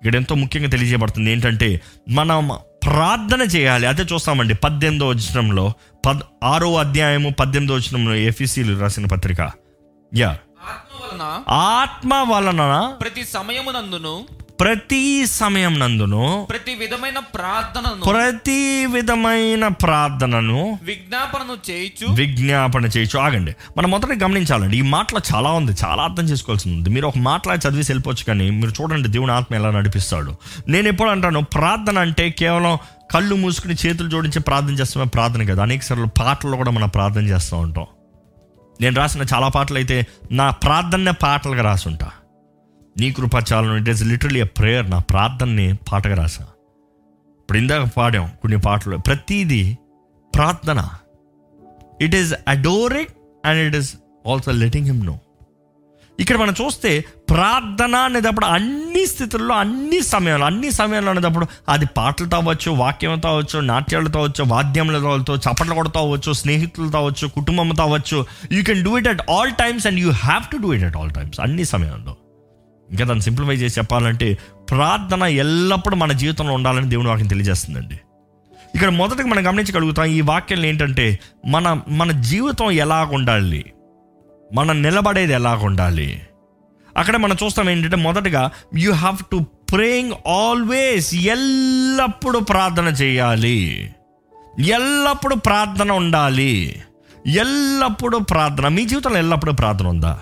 ఇక్కడ ఎంతో ముఖ్యంగా తెలియజేయబడుతుంది ఏంటంటే మనం ప్రార్థన చేయాలి. అదే చూస్తామండి పద్దెనిమిదో వచనంలో పద్ ఆరో అధ్యాయము పద్దెనిమిదో వచనంలో ఎఫ్ఈసీలు రాసిన పత్రిక. యా. ఆత్మ వలన ఆత్మ వలన ప్రతి సమయమునందును ప్రతి సమయం నందును ప్రతి విధమైన ప్రార్థనను ప్రతి విధమైన ప్రార్థనను విజ్ఞాపనను చేయుచు. విజ్ఞాపన చేయొచ్చు ఆగండి. మనం మొదట గమనించాలండి. ఈ మాటలో చాలా ఉంది. చాలా అర్థం చేసుకోవాల్సి ఉంది. మీరు ఒక మాటలా చదివేసి వెళ్ళిపోవచ్చు కానీ మీరు చూడండి దేవుని ఆత్మ ఎలా నడిపిస్తాడు. నేను ఎప్పుడు అంటాను ప్రార్థన అంటే కేవలం కళ్ళు మూసుకుని చేతులు జోడించి ప్రార్థన చేస్తామే ప్రార్థన కదా. అనేక సార్లు పాటల్లో కూడా మనం ప్రార్థన చేస్తూ ఉంటాం. నేను రాసిన చాలా పాటలు అయితే నా ప్రార్థనే పాటలుగా రాసుంటా. నీ కృప చాలను. It is literally a prayer నా ప్రార్థనని పాటగా రాసా. ఇప్పుడు ఇందాక పాడాం కొన్ని పాటలు. ప్రతిదీ ప్రార్థన. It is adoring and it is also letting him know ఇక్కడ మనం చూస్తే ప్రార్థన అనేటప్పుడు అన్ని స్థితుల్లో అన్ని సమయాలు అన్ని సమయంలో అనేటప్పుడు అది పాటలతో అవ్వచ్చు వాక్యంతో అవ్వచ్చు నాట్యాలతో అవ్వచ్చు వాద్యములతో అవ్వచ్చు చప్పట్లు కొడుతూ అవ్వచ్చు స్నేహితులతో అవ్వచ్చు కుటుంబంతో అవ్వచ్చు you can do it at all times and you have to do it at all times అన్ని సమయంలో ఇంకా దాన్ని సింప్లిఫై చేసి చెప్పాలంటే ప్రార్థన ఎల్లప్పుడూ మన జీవితంలో ఉండాలని దేవుని వాక్యం తెలియజేస్తుందండి. ఇక్కడ మొదటగా మనం గమనించగలుగుతాం ఈ వాక్యం ఏంటంటే మన మన జీవితం ఎలా ఉండాలి? మనం నిలబడేది ఎలాగ ఉండాలి? అక్కడ మనం చూస్తాం ఏంటంటే మొదటగా you have to praying always ఎల్లప్పుడూ ప్రార్థన చేయాలి. ఎల్లప్పుడూ ప్రార్థన ఉండాలి. ఎల్లప్పుడూ ప్రార్థన. మీ జీవితంలో ఎల్లప్పుడూ ప్రార్థన ఉందా?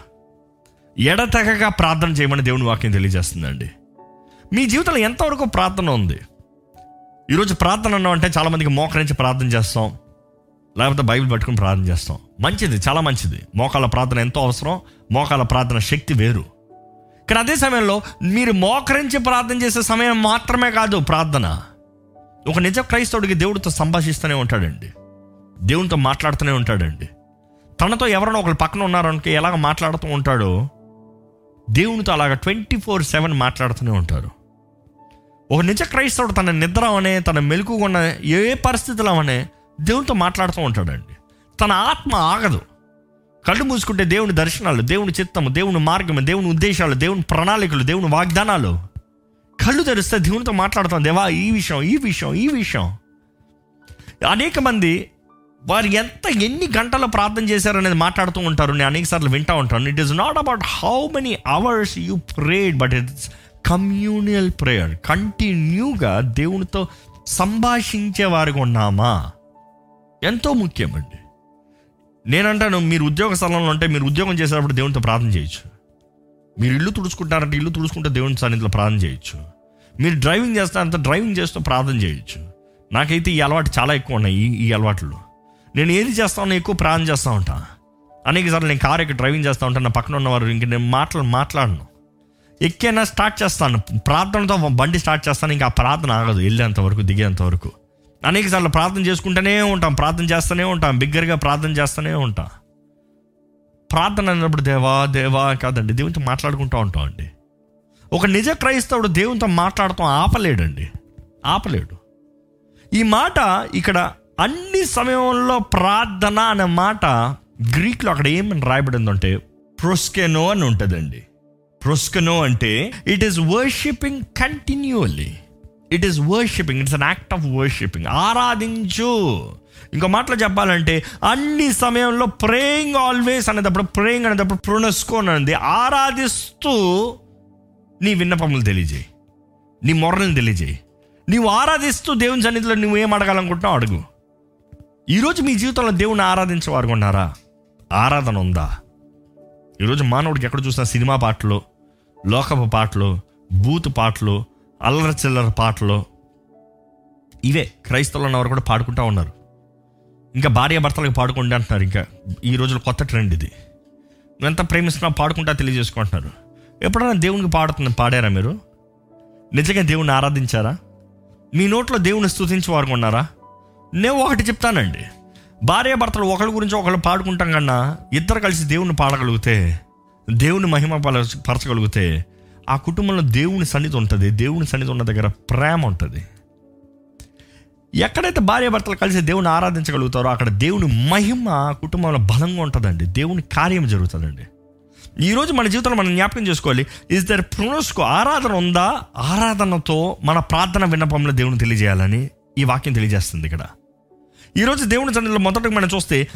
ఎడతెగగా ప్రార్థన చేయమని దేవుని వాక్యం తెలియజేస్తుందండి. మీ జీవితంలో ఎంతవరకు ప్రార్థన ఉంది? ఈరోజు ప్రార్థన అన్నాం అంటే చాలామందికి మోకరించి ప్రార్థన చేస్తాం. లేకపోతే బైబిల్ పట్టుకుని ప్రార్థన చేస్తాం. మంచిది చాలా మంచిది. మోకాల ప్రార్థన ఎంతో అవసరం మోకాల ప్రార్థన శక్తి వేరు. కానీ అదే సమయంలో మీరు మోకరించి ప్రార్థన చేసే సమయం మాత్రమే కాదు ప్రార్థన. ఒక నిజ క్రైస్తవుడికి దేవుడితో సంభాషిస్తూనే ఉంటాడండి. దేవునితో మాట్లాడుతూనే ఉంటాడండి. తనతో ఎవరైనా ఒకరు పక్కన ఉన్నారనుకో ఎలాగ మాట్లాడుతూ ఉంటాడో దేవునితో అలాగ ట్వంటీ ఫోర్ సెవెన్ మాట్లాడుతూనే ఉంటారు. ఒక నిజ క్రైస్తవుడు తన నిద్ర అనే తన మెలుకున్న ఏ పరిస్థితిలో అనే దేవునితో మాట్లాడుతూ ఉంటాడండి. తన ఆత్మ ఆగదు. కళ్ళు మూసుకుంటే దేవుని దర్శనాలు దేవుని చిత్తము దేవుని మార్గము దేవుని ఉద్దేశాలు దేవుని ప్రణాళికలు దేవుని వాగ్దానాలు. కళ్ళు తెరిస్తే దేవునితో మాట్లాడుతాం. దేవా ఈ విషయం ఈ విషయం ఈ విషయం. అనేక మంది వారు ఎంత ఎన్ని గంటలు ప్రార్థన చేశారనేది మాట్లాడుతూ ఉంటారు నేను అనేక సార్లు వింటూ ఉంటాను. It is not about how many hours you prayed but it's communal prayer కంటిన్యూగా దేవునితో సంభాషించే వారికి ఉన్నామా? ఎంతో ముఖ్యమండి. నేనంటాను మీరు ఉద్యోగ స్థలంలో ఉంటే మీరు ఉద్యోగం చేసేటప్పుడు దేవునితో ప్రార్థన చేయొచ్చు. మీరు ఇల్లు తుడుచుకుంటారంటే ఇల్లు తుడుచుకుంటే దేవుని సన్నిధిలో ప్రార్థన చేయొచ్చు. మీరు డ్రైవింగ్ చేస్తారంటే డ్రైవింగ్ చేస్తూ ప్రార్థన చేయొచ్చు. నాకైతే ఈ అలవాటు చాలా ఎక్కువ ఉన్నాయి ఈ అలవాట్లు నేను ఏది చేస్తాను ఎక్కువ ప్రార్థన చేస్తూ ఉంటాను అనేక సార్లు నేను కారు ఎక్కి డ్రైవింగ్ చేస్తూ ఉంటాను నా పక్కన ఉన్నవారు ఇంక నేను మాటలు మాట్లాడను. ఎక్కైనా స్టార్ట్ చేస్తాను. ప్రార్థనతో బండి స్టార్ట్ చేస్తాను ఇంకా ఆ ప్రార్థన ఆగదు వెళ్ళేంత వరకు దిగేంత వరకు. అనేక సార్లు ప్రార్థన చేసుకుంటూనే ఉంటాం ప్రార్థన చేస్తూనే ఉంటాం బిగ్గరగా ప్రార్థన చేస్తూనే ఉంటాం. ప్రార్థన అన్నప్పుడు దేవా దేవా కాదండి దేవునితో మాట్లాడుకుంటూ ఉంటాం అండి. ఒక నిజ క్రైస్తవుడు దేవునితో మాట్లాడటం ఆపలేడండి. ఆపలేడు. ఈ మాట ఇక్కడ అన్ని సమయంలో ప్రార్థన అనే మాట గ్రీక్లో అక్కడ ఏమని రాయబడిందంటే ప్రొస్కెనో అని ఉంటుందండి. ప్రొస్కెనో అంటే it is worshipping continually it is worshipping it's an act of worshipping ఆరాధించు. ఇంకో మాటలో చెప్పాలంటే అన్ని సమయంలో ప్రేయింగ్ ఆల్వేస్ అనేటప్పుడు ప్రేయింగ్ అనేటప్పుడు ప్రొనస్కోన్ అనేది ఆరాధిస్తూ నీ విన్నపములు తెలియజేయి. నీ మొరలను తెలియజేయి. నీవు ఆరాధిస్తూ దేవుని సన్నిధిలో నువ్వు ఏం అడగాలనుకుంటున్నావు అడుగు. ఈరోజు మీ జీవితంలో దేవుని ఆరాధించేవారు ఉన్నారా? ఆరాధన ఉందా? ఈరోజు మానవుడికి ఎక్కడ చూసినా సినిమా పాటలు లోకపు పాటలు బూత్ పాటలు అల్లర చిల్లర పాటలు ఇవే. క్రైస్తవులు ఉన్నవారు కూడా పాడుకుంటా ఉన్నారు. ఇంకా భార్య భర్తలకు పాడుకుంటే అంటున్నారు. ఇంకా ఈ రోజుల్లో కొత్త ట్రెండ్ ఇది. నువ్వు ఎంత ప్రేమిస్తున్నా పాడుకుంటా తెలియజేసుకుంటున్నారు ఎప్పుడైనా దేవునికి పాడుతున్న పాడారా మీరు? నిజంగా దేవుని ఆరాధించారా? మీ నోట్లో దేవుని స్తుతించి వారు ఉన్నారా? నేను ఒకటి చెప్తానండి. భార్య భర్తలు ఒకరి గురించి ఒకళ్ళు పాడుకుంటాం కన్నా ఇద్దరు కలిసి దేవుని పాడగలిగితే దేవుని మహిమ పల- పరచగలిగితే ఆ కుటుంబంలో దేవుని సన్నిధి ఉంటుంది. దేవుని సన్నిధి ఉన్న దగ్గర ప్రేమ ఉంటుంది. ఎక్కడైతే భార్య భర్తలు కలిసి దేవుని ఆరాధించగలుగుతారో అక్కడ దేవుని మహిమ కుటుంబంలో బలంగా ఉంటుందండి. దేవుని కార్యం జరుగుతుందండి. ఈరోజు మన జీవితంలో మనం జ్ఞాపకం చేసుకోవాలి. ఇస్ దర్ ప్రోనోస్కో ఆరాధన ఉందా? ఆరాధనతో మన ప్రార్థన విన్నపంలో దేవుని తెలియజేయాలని ఈ వాక్యం తెలియజేస్తుంది ఇక్కడ. ఈరోజు దేవుని సన్నిధిలో మొదటగా మనం చూస్తే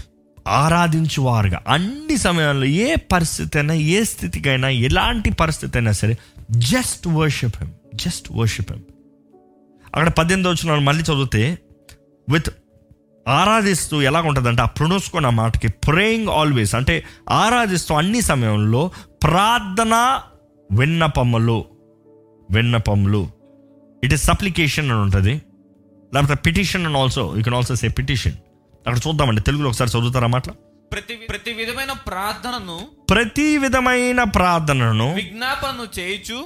ఆరాధించువారుగా. అన్ని సమయాల్లో ఏ పరిస్థితి అయినా ఏ స్థితికైనా ఎలాంటి పరిస్థితి అయినా సరే just worship him just worship him అక్కడ పద్దెనిమిది వచ్చిన మళ్ళీ చదివితే విత్ ఆరాధిస్తూ ఎలా ఉంటుందంటే ఆ ప్రొనౌన్స్కున్న మాటకి ప్రేయింగ్ ఆల్వేస్ అంటే ఆరాధిస్తూ అన్ని సమయంలో ప్రార్థన విన్నపములు విన్నపములు. ఇట్ ఇస్ సప్లికేషన్ అని ఉంటుంది. లేకపోతే పిటిషన్ అని also you can also say petition అక్కడ చూద్దామండి తెలుగులో ఒకసారి చదువుతారా మాటలు? ప్రతి ప్రతి విధమైన ప్రార్థనను ప్రతి విధమైన ప్రార్థనను విజ్ఞాపనను చేయుచు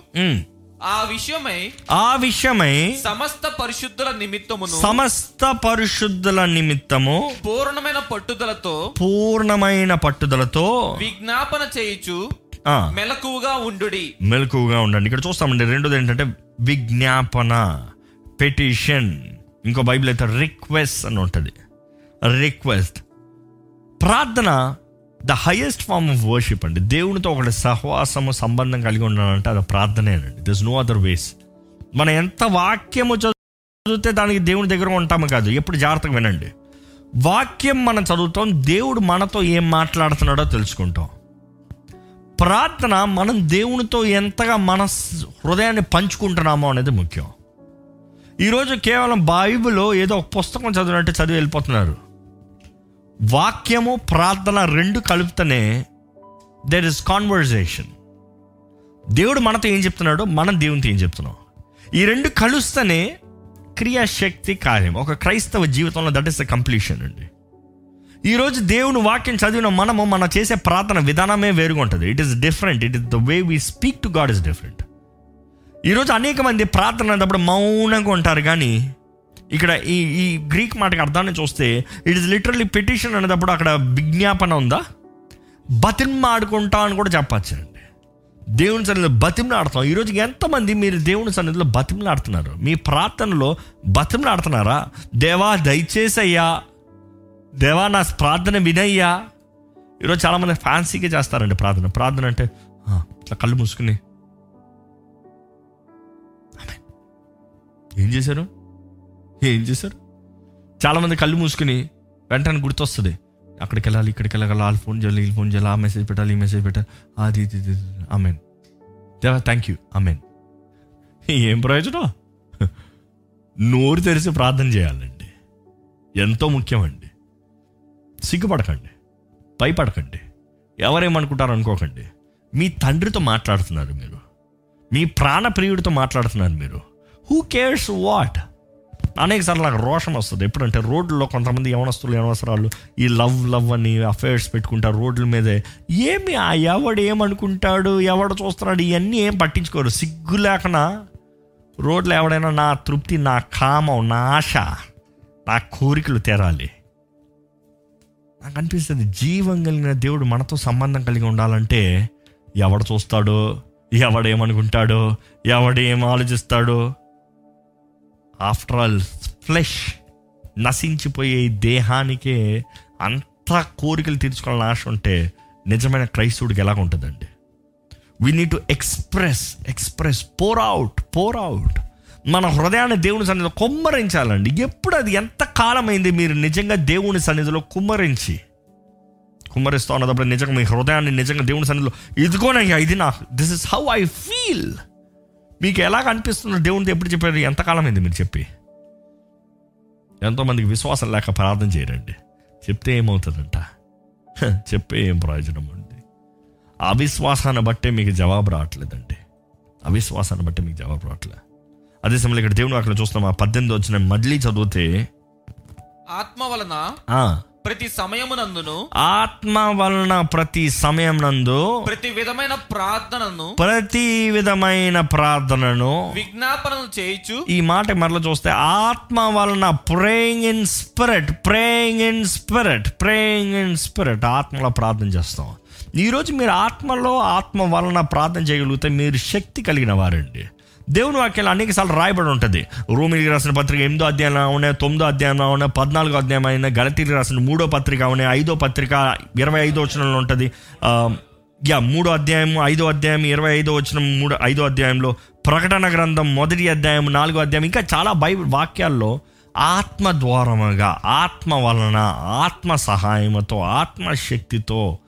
ఆ విషయమై ఆ విషయమై సమస్త పరిశుద్ధుల నిమిత్తమును సమస్త పరిశుద్ధుల నిమిత్తము పూర్ణమైన పట్టుదలతో పూర్ణమైన పట్టుదలతో విజ్ఞాపన చేయుచు ఆ, మెలకువగా ఉండుడి. మెలకువగా ఉండండి. ఇక్కడ చూస్తామండి రెండోది ఏంటంటే విజ్ఞాపన పెటిషన్ ఇంకో బైబిల్ అయితే రిక్వెస్ట్ అని ఉంటుంది. రిక్వెస్ట్. ప్రార్థన the highest form of worship అండి. దేవునితో ఒకటి సహవాసము సంబంధం కలిగి ఉండాలంటే అది ప్రార్థనేనండి దిస్ నో అదర్ వేస్ మనం ఎంత వాక్యము చదివితే దానికి దేవుని దగ్గర ఉంటాము కాదు. ఎప్పుడు జాగ్రత్తగా వినండి. వాక్యం మనం చదువుతాం దేవుడు మనతో ఏం మాట్లాడుతున్నాడో తెలుసుకుంటాం. ప్రార్థన మనం దేవునితో ఎంతగా మన హృదయాన్ని పంచుకుంటున్నామో అనేది ముఖ్యం. ఈరోజు కేవలం బైబిలో ఏదో ఒక పుస్తకం చదివినట్టు చదివి వెళ్ళిపోతున్నారు. వాక్యము ప్రార్థన రెండు కలిపితేనే దెర్ ఇస్ కాన్వర్జేషన్ దేవుడు మనతో ఏం చెప్తున్నాడో మనం దేవునితో ఏం చెప్తున్నాం. ఈ రెండు కలుస్తేనే క్రియాశక్తి కార్యం. ఒక క్రైస్తవ జీవితంలో దట్ ఇస్ ద కంప్లీషన్ అండి. ఈరోజు దేవుని వాక్యం చదివిన మనము మన చేసే ప్రార్థన విధానమే వేరుగా ఉంటుంది. It is different it is the way we speak to God is different ఈరోజు అనేక మంది ప్రార్థన అనేటప్పుడు మౌనంగా ఉంటారు కానీ ఇక్కడ ఈ ఈ గ్రీక్ మాటకి అర్థాన్ని చూస్తే ఇట్ ఇస్ లిటరలీ పిటిషన్ అనేటప్పుడు అక్కడ విజ్ఞాపన ఉందా? బతిమాడుకుంటా అని కూడా చెప్పచ్చండి దేవుని సన్నిధిలో బతిమలాడుతాం ఈరోజు ఎంతమంది మీరు దేవుని సన్నిధిలో బతిమలాడుతున్నారు? మీ ప్రార్థనలో బతిమలాడుతున్నారా? దేవా దయచేసయ్యా. దేవా నా ప్రార్థన వినయ్యా. ఈరోజు చాలామంది ఫ్యాన్సీగా చేస్తారండి ప్రార్థన. ప్రార్థన అంటే ఇట్లా కళ్ళు మూసుకుని ఏం చేశారు? ఏం చేశారు? చాలామంది కళ్ళు మూసుకుని వెంటనే గుర్తొస్తుంది. అక్కడికి వెళ్ళాలి ఇక్కడికి వెళ్ళాలి వాళ్ళు ఫోన్ చేయాలి వీళ్ళు ఫోన్ చేయాలి ఆ మెసేజ్ పెట్టాలి ఈ మెసేజ్ పెట్టాలి. అది ఇది ఇది అమెన్ దేవా థ్యాంక్ యూ. అమెన్ ఏం ప్రయోజనం? నోరు తెరిచి ప్రార్థన చేయాలండి. ఎంతో ముఖ్యమండి. సిగ్గుపడకండి. భయపడకండి. ఎవరేమనుకుంటారు అనుకోకండి. మీ తండ్రితో మాట్లాడుతున్నారు మీరు. మీ ప్రాణప్రియుడితో మాట్లాడుతున్నారు మీరు. హూ కేర్స్ వాట్ అనేక సార్లు నాకు రోషం వస్తుంది. ఎప్పుడంటే రోడ్లలో కొంతమంది యవనస్తులు యవనవసరాలు ఈ లవ్ లవ్ అని అఫైర్స్ పెట్టుకుంటారు రోడ్ల మీదే. ఏమి ఆ ఎవడు ఏమనుకుంటాడు ఎవడు చూస్తున్నాడు ఇవన్నీ ఏం పట్టించుకోరు. సిగ్గు లేకనా? రోడ్లో ఎవడైనా నా తృప్తి నా కామం నా ఆశ నా కోరికలు తెరాలి. నాకు అనిపిస్తుంది జీవం కలిగిన దేవుడు మనతో సంబంధం కలిగి ఉండాలంటే ఎవడు చూస్తాడో ఎవడేమనుకుంటాడో ఎవడు ఏం ఆలోచిస్తాడో ఆఫ్టర్ ఆల్ ఫ్లెష్ నశించిపోయే దేహానికే అంత కోరికలు తీర్చుకోవాలని ఆశ ఉంటే నిజమైన క్రైస్తవుడికి ఎలాగ ఉంటుందండి? We need to express express pour out pour out మన హృదయాన్ని దేవుని సన్నిధిలో కుమ్మరించాలండి. ఎప్పుడు అది ఎంత కాలమైంది మీరు నిజంగా దేవుని సన్నిధిలో కుమ్మరించి? కుమ్మరిస్తూ ఉన్నప్పుడు నిజంగా మీ హృదయాన్ని నిజంగా దేవుని సన్నిధిలో ఇదిగోనయ్యా ఇది నా this is how I feel మీకు ఎలా అనిపిస్తుందో దేవునితో ఎప్పుడు చెప్పారు? ఎంతకాలమైంది మీరు చెప్పి? ఎంతోమందికి విశ్వాసం లేక ప్రార్థన చేయరండి. చెప్తే ఏమవుతుందంట? చెప్పే ఏం ప్రయోజనం ఉంది? అవిశ్వాసాన్ని బట్టే మీకు జవాబు రావట్లేదండి. అవిశ్వాసాన్ని బట్టి మీకు జవాబు రావట్లేదు అదే సమయంలో ఇక్కడ దేవుని అక్కడ చూస్తాం ఆ పద్దెనిమిది వచ్చిన మళ్ళీ చదివితే ఆత్మ వలన ప్రతి సమయమునందును ఆత్మ వలన ప్రతి సమయం నందు ప్రతి విధమైన ప్రార్థనను ప్రతి విధమైన ప్రార్థనను విజ్ఞాపనను చేయుచు ఈ మాట మరల చూస్తే ఆత్మ వలన praying in spirit praying in spirit praying in spirit ఆత్మలో ప్రార్థన చేస్తాం. ఈరోజు మీరు ఆత్మలో ఆత్మ వలన ప్రార్థన చేయగలిగితే మీరు శక్తి కలిగిన వారండి. దేవుని వాక్యాలు అనేక సార్లు రాయబడి ఉంటుంది. రూమిలికి రాసిన పత్రిక ఎనిమిదో అధ్యాయం అవునే తొమ్మిదో అధ్యాయం ఉన్నాయి పద్నాలుగో అధ్యాయం అయినా గలతీకి రాసిన మూడో పత్రిక అవునే ఐదో పత్రిక ఇరవై ఐదో వచనంలో ఉంటుంది. యా మూడో అధ్యాయం ఐదో అధ్యాయం ఇరవై ఐదో వచ్చిన మూడో ఐదో అధ్యాయంలో ప్రకటన గ్రంథం మొదటి అధ్యాయం నాలుగో అధ్యాయం ఇంకా చాలా బైబిల్ వాక్యాల్లో ఆత్మ ద్వారముగా ఆత్మ వలన ఆత్మ సహాయముతో ఆత్మశక్తితో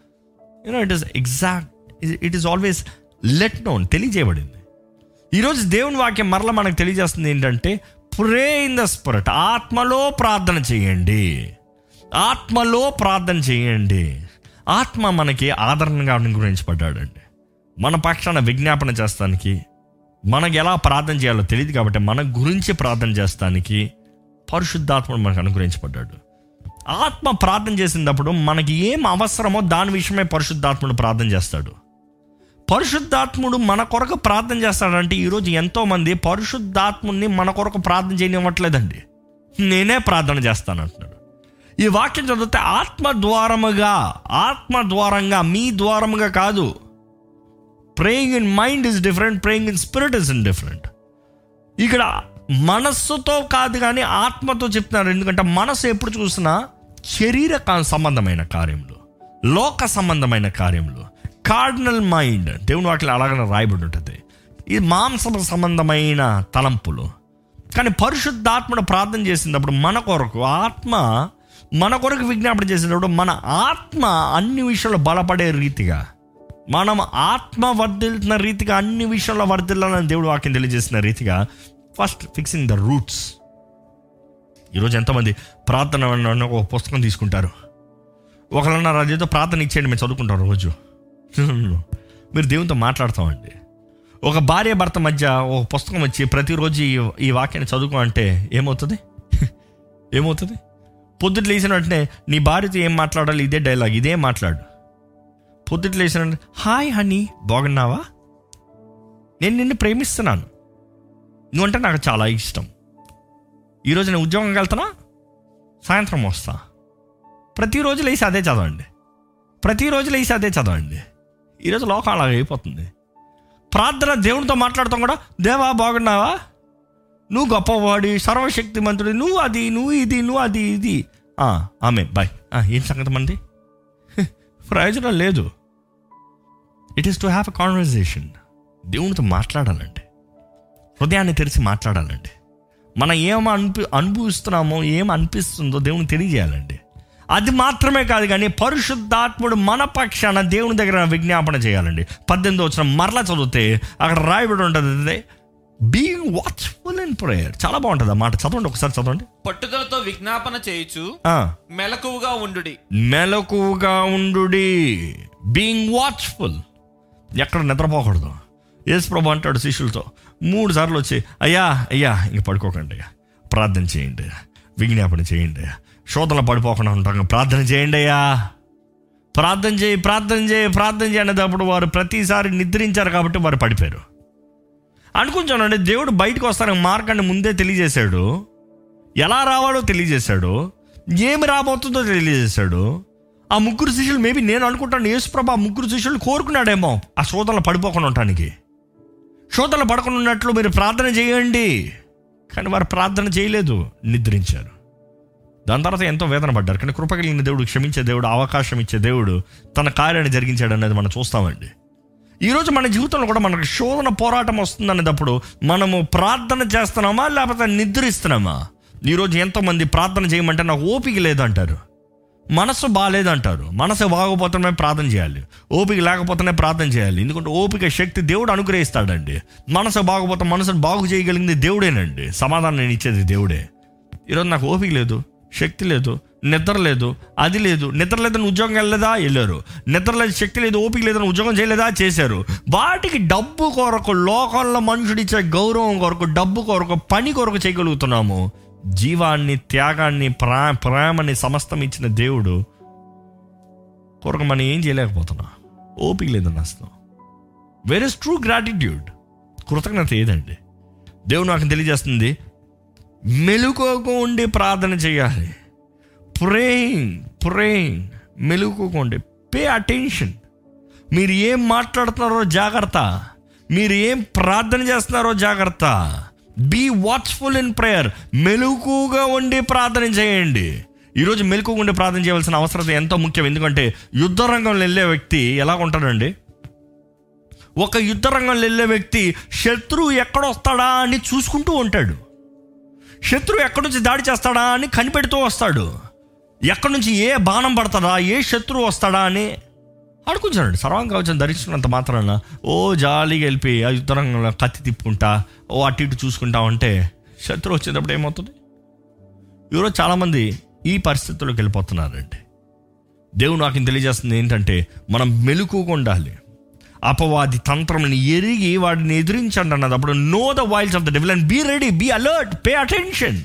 you know it is exact it is always let known తెలియజేయబడింది. ఈరోజు దేవుని వాక్యం మరల మనకు తెలియజేస్తుంది ఏంటంటే ప్రే ఇన్ ద స్పిరిట్ ఆత్మలో ప్రార్థన చేయండి. ఆత్మలో ప్రార్థన చేయండి. ఆత్మ మనకి ఆదరణగా అనుగ్రహించబడ్డాడండి. మన పక్షాన విజ్ఞాపన చేస్తానికి మనకు ఎలా ప్రార్థన చేయాలో తెలియదు కాబట్టి మన గురించి ప్రార్థన చేస్తానికి పరిశుద్ధాత్మను మనకు అనుగ్రహించబడ్డాడు. ఆత్మ ప్రార్థన చేసినప్పుడు మనకి ఏం అవసరమో దాని విషయమే పరిశుద్ధాత్మను ప్రార్థన చేస్తాడు. పరిశుద్ధాత్ముడు మన కొరకు ప్రార్థన చేస్తాడంటే ఈరోజు ఎంతోమంది పరిశుద్ధాత్ముడిని మన కొరకు ప్రార్థన చేయనివ్వట్లేదండి. నేనే ప్రార్థన చేస్తాను అంటున్నాడు ఈ వాక్యం చదివితే ఆత్మ ద్వారముగా ఆత్మ ద్వారంగా మీ ద్వారముగా కాదు. Praying in mind is different praying in spirit is in different ఇక్కడ మనస్సుతో కాదు కానీ ఆత్మతో చెప్తున్నారు. ఎందుకంటే మనసు ఎప్పుడు చూసినా శరీర సంబంధమైన కార్యములు లోక సంబంధమైన కార్యములు. Cardinal mind. దేవుని వాటిలో అలాగనే రాయబడి ఉంటుంది. ఇది మాంస సంబంధమైన తలంపులు. కానీ పరిశుద్ధాత్మను ప్రార్థన చేసినప్పుడు మన కొరకు ఆత్మ మన కొరకు విజ్ఞాపన చేసినప్పుడు మన ఆత్మ అన్ని విషయాల్లో బలపడే రీతిగా మనం ఆత్మ వర్ధిల్తున్న రీతిగా అన్ని విషయంలో వర్ధిల్లాలని దేవుడు వాక్యం తెలియజేసిన రీతిగా ఫస్ట్ ఫిక్సింగ్ ద రూట్స్. ఈరోజు ఎంతమంది ప్రార్థన ఒక పుస్తకం తీసుకుంటారు. ఒకళ్ళన్నారు అదేదో ప్రార్థన ఇచ్చేయండి మేము చదువుకుంటాం రోజు. మీరు దేవునితో మాట్లాడతామండి. ఒక భార్య భర్త మధ్య ఒక పుస్తకం వచ్చి ప్రతిరోజు ఈ ఈ వాక్యాన్ని చదువుకో అంటే ఏమవుతుంది? ఏమవుతుంది? పొద్దుట లేచిన వెంటనే నీ భార్యతో ఏం మాట్లాడాలి ఇదే డైలాగ్ ఇదే మాట్లాడు. పొద్దుట లేచిన హాయ్ హనీ బాగున్నావా? నేను నిన్ను ప్రేమిస్తున్నాను. నువ్వంటే నాకు చాలా ఇష్టం. ఈరోజు నేను ఉద్యోగంకి వెళ్తున్నా సాయంత్రం వస్తా. ప్రతిరోజు లేచి అదే చదవండి. ప్రతిరోజు లేసి అదే చదవండి. ఈరోజు లోకం అలా అయిపోతుంది. ప్రార్థన దేవునితో మాట్లాడతాం కూడా దేవా బాగున్నావా? నువ్వు గొప్పవాడి సర్వశక్తిమంతుడి నువ్వు అది నువ్వు ఇది నువ్వు అది ఇది. ఆమె బాయ్. ఏం సంగతి మంది ప్రయోజనం లేదు. It is to have a conversation దేవునితో మాట్లాడాలండి హృదయాన్ని తెరిచి మాట్లాడాలండి మనం ఏం అనిపి అనుభవిస్తున్నామో ఏం అనిపిస్తుందో దేవునికి తెలియజేయాలండి అది మాత్రమే కాదు కానీ పరిశుద్ధాత్ముడు మన పక్షాన దేవుని దగ్గర విజ్ఞాపన చేయాలండి. పద్దెనిమిది వచ్చిన మరలా చదివితే అక్కడ రాయబడి ఉంటుంది బీయింగ్ వాచ్ఫుల్ ఇన్ ప్రేయర్ చాలా బాగుంటుంది ఆ మాట. చదవండి ఒకసారి చదవండి. పట్టుదలతో విజ్ఞాపన చేయుచు ఆ, మెలకువగా ఉండుడి. మెలకుగా ఉండు బీయింగ్ వాచ్ఫుల్ ఎక్కడ నిద్రపోకూడదు. యేసు ప్రభు అంటాడు శిష్యులతో మూడు సార్లు వచ్చి అయ్యా అయ్యా ఇంక పడుకోకండి అయ్యా. ప్రార్థన చేయండి విజ్ఞాపన చేయండి శోధన పడిపోకుండా ఉంటాం ప్రార్థన చేయండి అయ్యా. ప్రార్థన చేయి ప్రార్థన చేయి ప్రార్థన చేయి అనేటప్పుడు వారు ప్రతిసారి నిద్రించారు కాబట్టి వారు పడిపోయారు. అనుకుంటానండి దేవుడు బయటకు వస్తానని మార్గాన్ని ముందే తెలియజేశాడు. ఎలా రావాలో తెలియజేశాడు. ఏమి రాబోతుందో తెలియజేశాడు. ఆ ముగ్గురు శిష్యులు మేబీ నేను అనుకుంటాను యేసుప్రభ ఆ ముగ్గురు శిష్యులు కోరుకున్నాడేమో ఆ శోధనలు పడిపోకుండా ఉండటానికి. శోధనలు పడకుండా ఉన్నట్లు మీరు ప్రార్థన చేయండి. కానీ వారు ప్రార్థన చేయలేదు నిద్రించారు. దాని తర్వాత ఎంతో వేదన పడ్డారు. కానీ కృప కలిగిన దేవుడు క్షమించే దేవుడు అవకాశం ఇచ్చే దేవుడు తన కార్యాన్ని జరిగించాడు అనేది మనం చూస్తామండి. ఈరోజు మన జీవితంలో కూడా మనకు శోధన పోరాటం వస్తుంది అనేటప్పుడు మనము ప్రార్థన చేస్తున్నామా లేకపోతే నిద్రిస్తున్నామా? ఈరోజు ఎంతోమంది ప్రార్థన చేయమంటే నాకు ఓపిక లేదంటారు. మనసు బాగాలేదంటారు మనసు బాగోపోతేనే ప్రార్థన చేయాలి. ఓపిక లేకపోతేనే ప్రార్థన చేయాలి. ఎందుకంటే ఓపిక శక్తి దేవుడు అనుగ్రహిస్తాడండి. మనసు బాగోపోతే మనసును బాగు చేయగలిగింది దేవుడేనండి. సమాధానం నేను ఇచ్చేది దేవుడే. ఈరోజు నాకు ఓపిక లేదు. శక్తి లేదు నిద్ర లేదు అది లేదు. నిద్ర లేదని ఉద్యోగం వెళ్ళలేదా? వెళ్ళారు. నిద్ర లేదు శక్తి లేదు ఓపిక లేదని ఉద్యోగం చేయలేదా? చేశారు. వాటికి డబ్బు కొరకు లోకంలో మనుషుడిచ్చే గౌరవం కొరకు డబ్బు కొరకు పని కొరకు చేయగలుగుతున్నాము. జీవాన్ని త్యాగాన్ని ప్రా ప్రేమని సమస్తం ఇచ్చిన దేవుడు కొరకు మనం ఏం చేయలేకపోతున్నా? ఓపిక లేదని అస్తాం వెర్ ఇస్ ట్రూ గ్రాటిట్యూడ్ కృతజ్ఞత ఏదండి? దేవుడు నాకు తెలియజేస్తుంది మెలుకోకు ఉండి ప్రార్థన చేయాలి. ప్రేయింగ్ ప్రేయింగ్ మెలుకోకుండి పే అటెన్షన్ మీరు ఏం మాట్లాడుతున్నారో జాగ్రత్త. మీరు ఏం ప్రార్థన చేస్తున్నారో జాగ్రత్త. బీ వాచ్ఫుల్ ఇన్ ప్రేయర్ మెలుకుగా ఉండి ప్రార్థన చేయండి. ఈరోజు మెలుకుగా ఉండి ప్రార్థన చేయవలసిన అవసరం ఎంతో ముఖ్యం. ఎందుకంటే యుద్ధ రంగంలో వెళ్ళే వ్యక్తి ఎలా ఉంటాడండి ఒక యుద్ధ రంగంలో వెళ్ళే వ్యక్తి శత్రువు ఎక్కడొస్తాడా అని చూసుకుంటూ ఉంటాడు. శత్రువు ఎక్కడి నుంచి దాడి చేస్తాడా అని కనిపెడుతూ వస్తాడు. ఎక్కడి నుంచి ఏ బాణం పడతాడా ఏ శత్రువు వస్తాడా అని ఆడుకుంటారండి సర్వాంగ కవచం ధరించినంత మాత్రాన ఓ జాలీగా వెళ్ళిపోయి ఆ యుద్ధరంగంలో కత్తి తిప్పుకుంటా ఓ అటు ఇటు చూసుకుంటా ఉంటే శత్రువు వచ్చేటప్పుడు ఏమవుతుంది? ఈరోజు చాలామంది ఈ పరిస్థితుల్లోకి వెళ్ళిపోతున్నారండి. దేవుడు నాకు తెలియజేస్తుంది ఏంటంటే మనం మెలుకుగా ఉండాలి. అపవాది తంత్రంని ఎరిగి వాడిని ఎదిరించండి అన్నది. అప్పుడు know the wiles of the devil and be ready be alert pay attention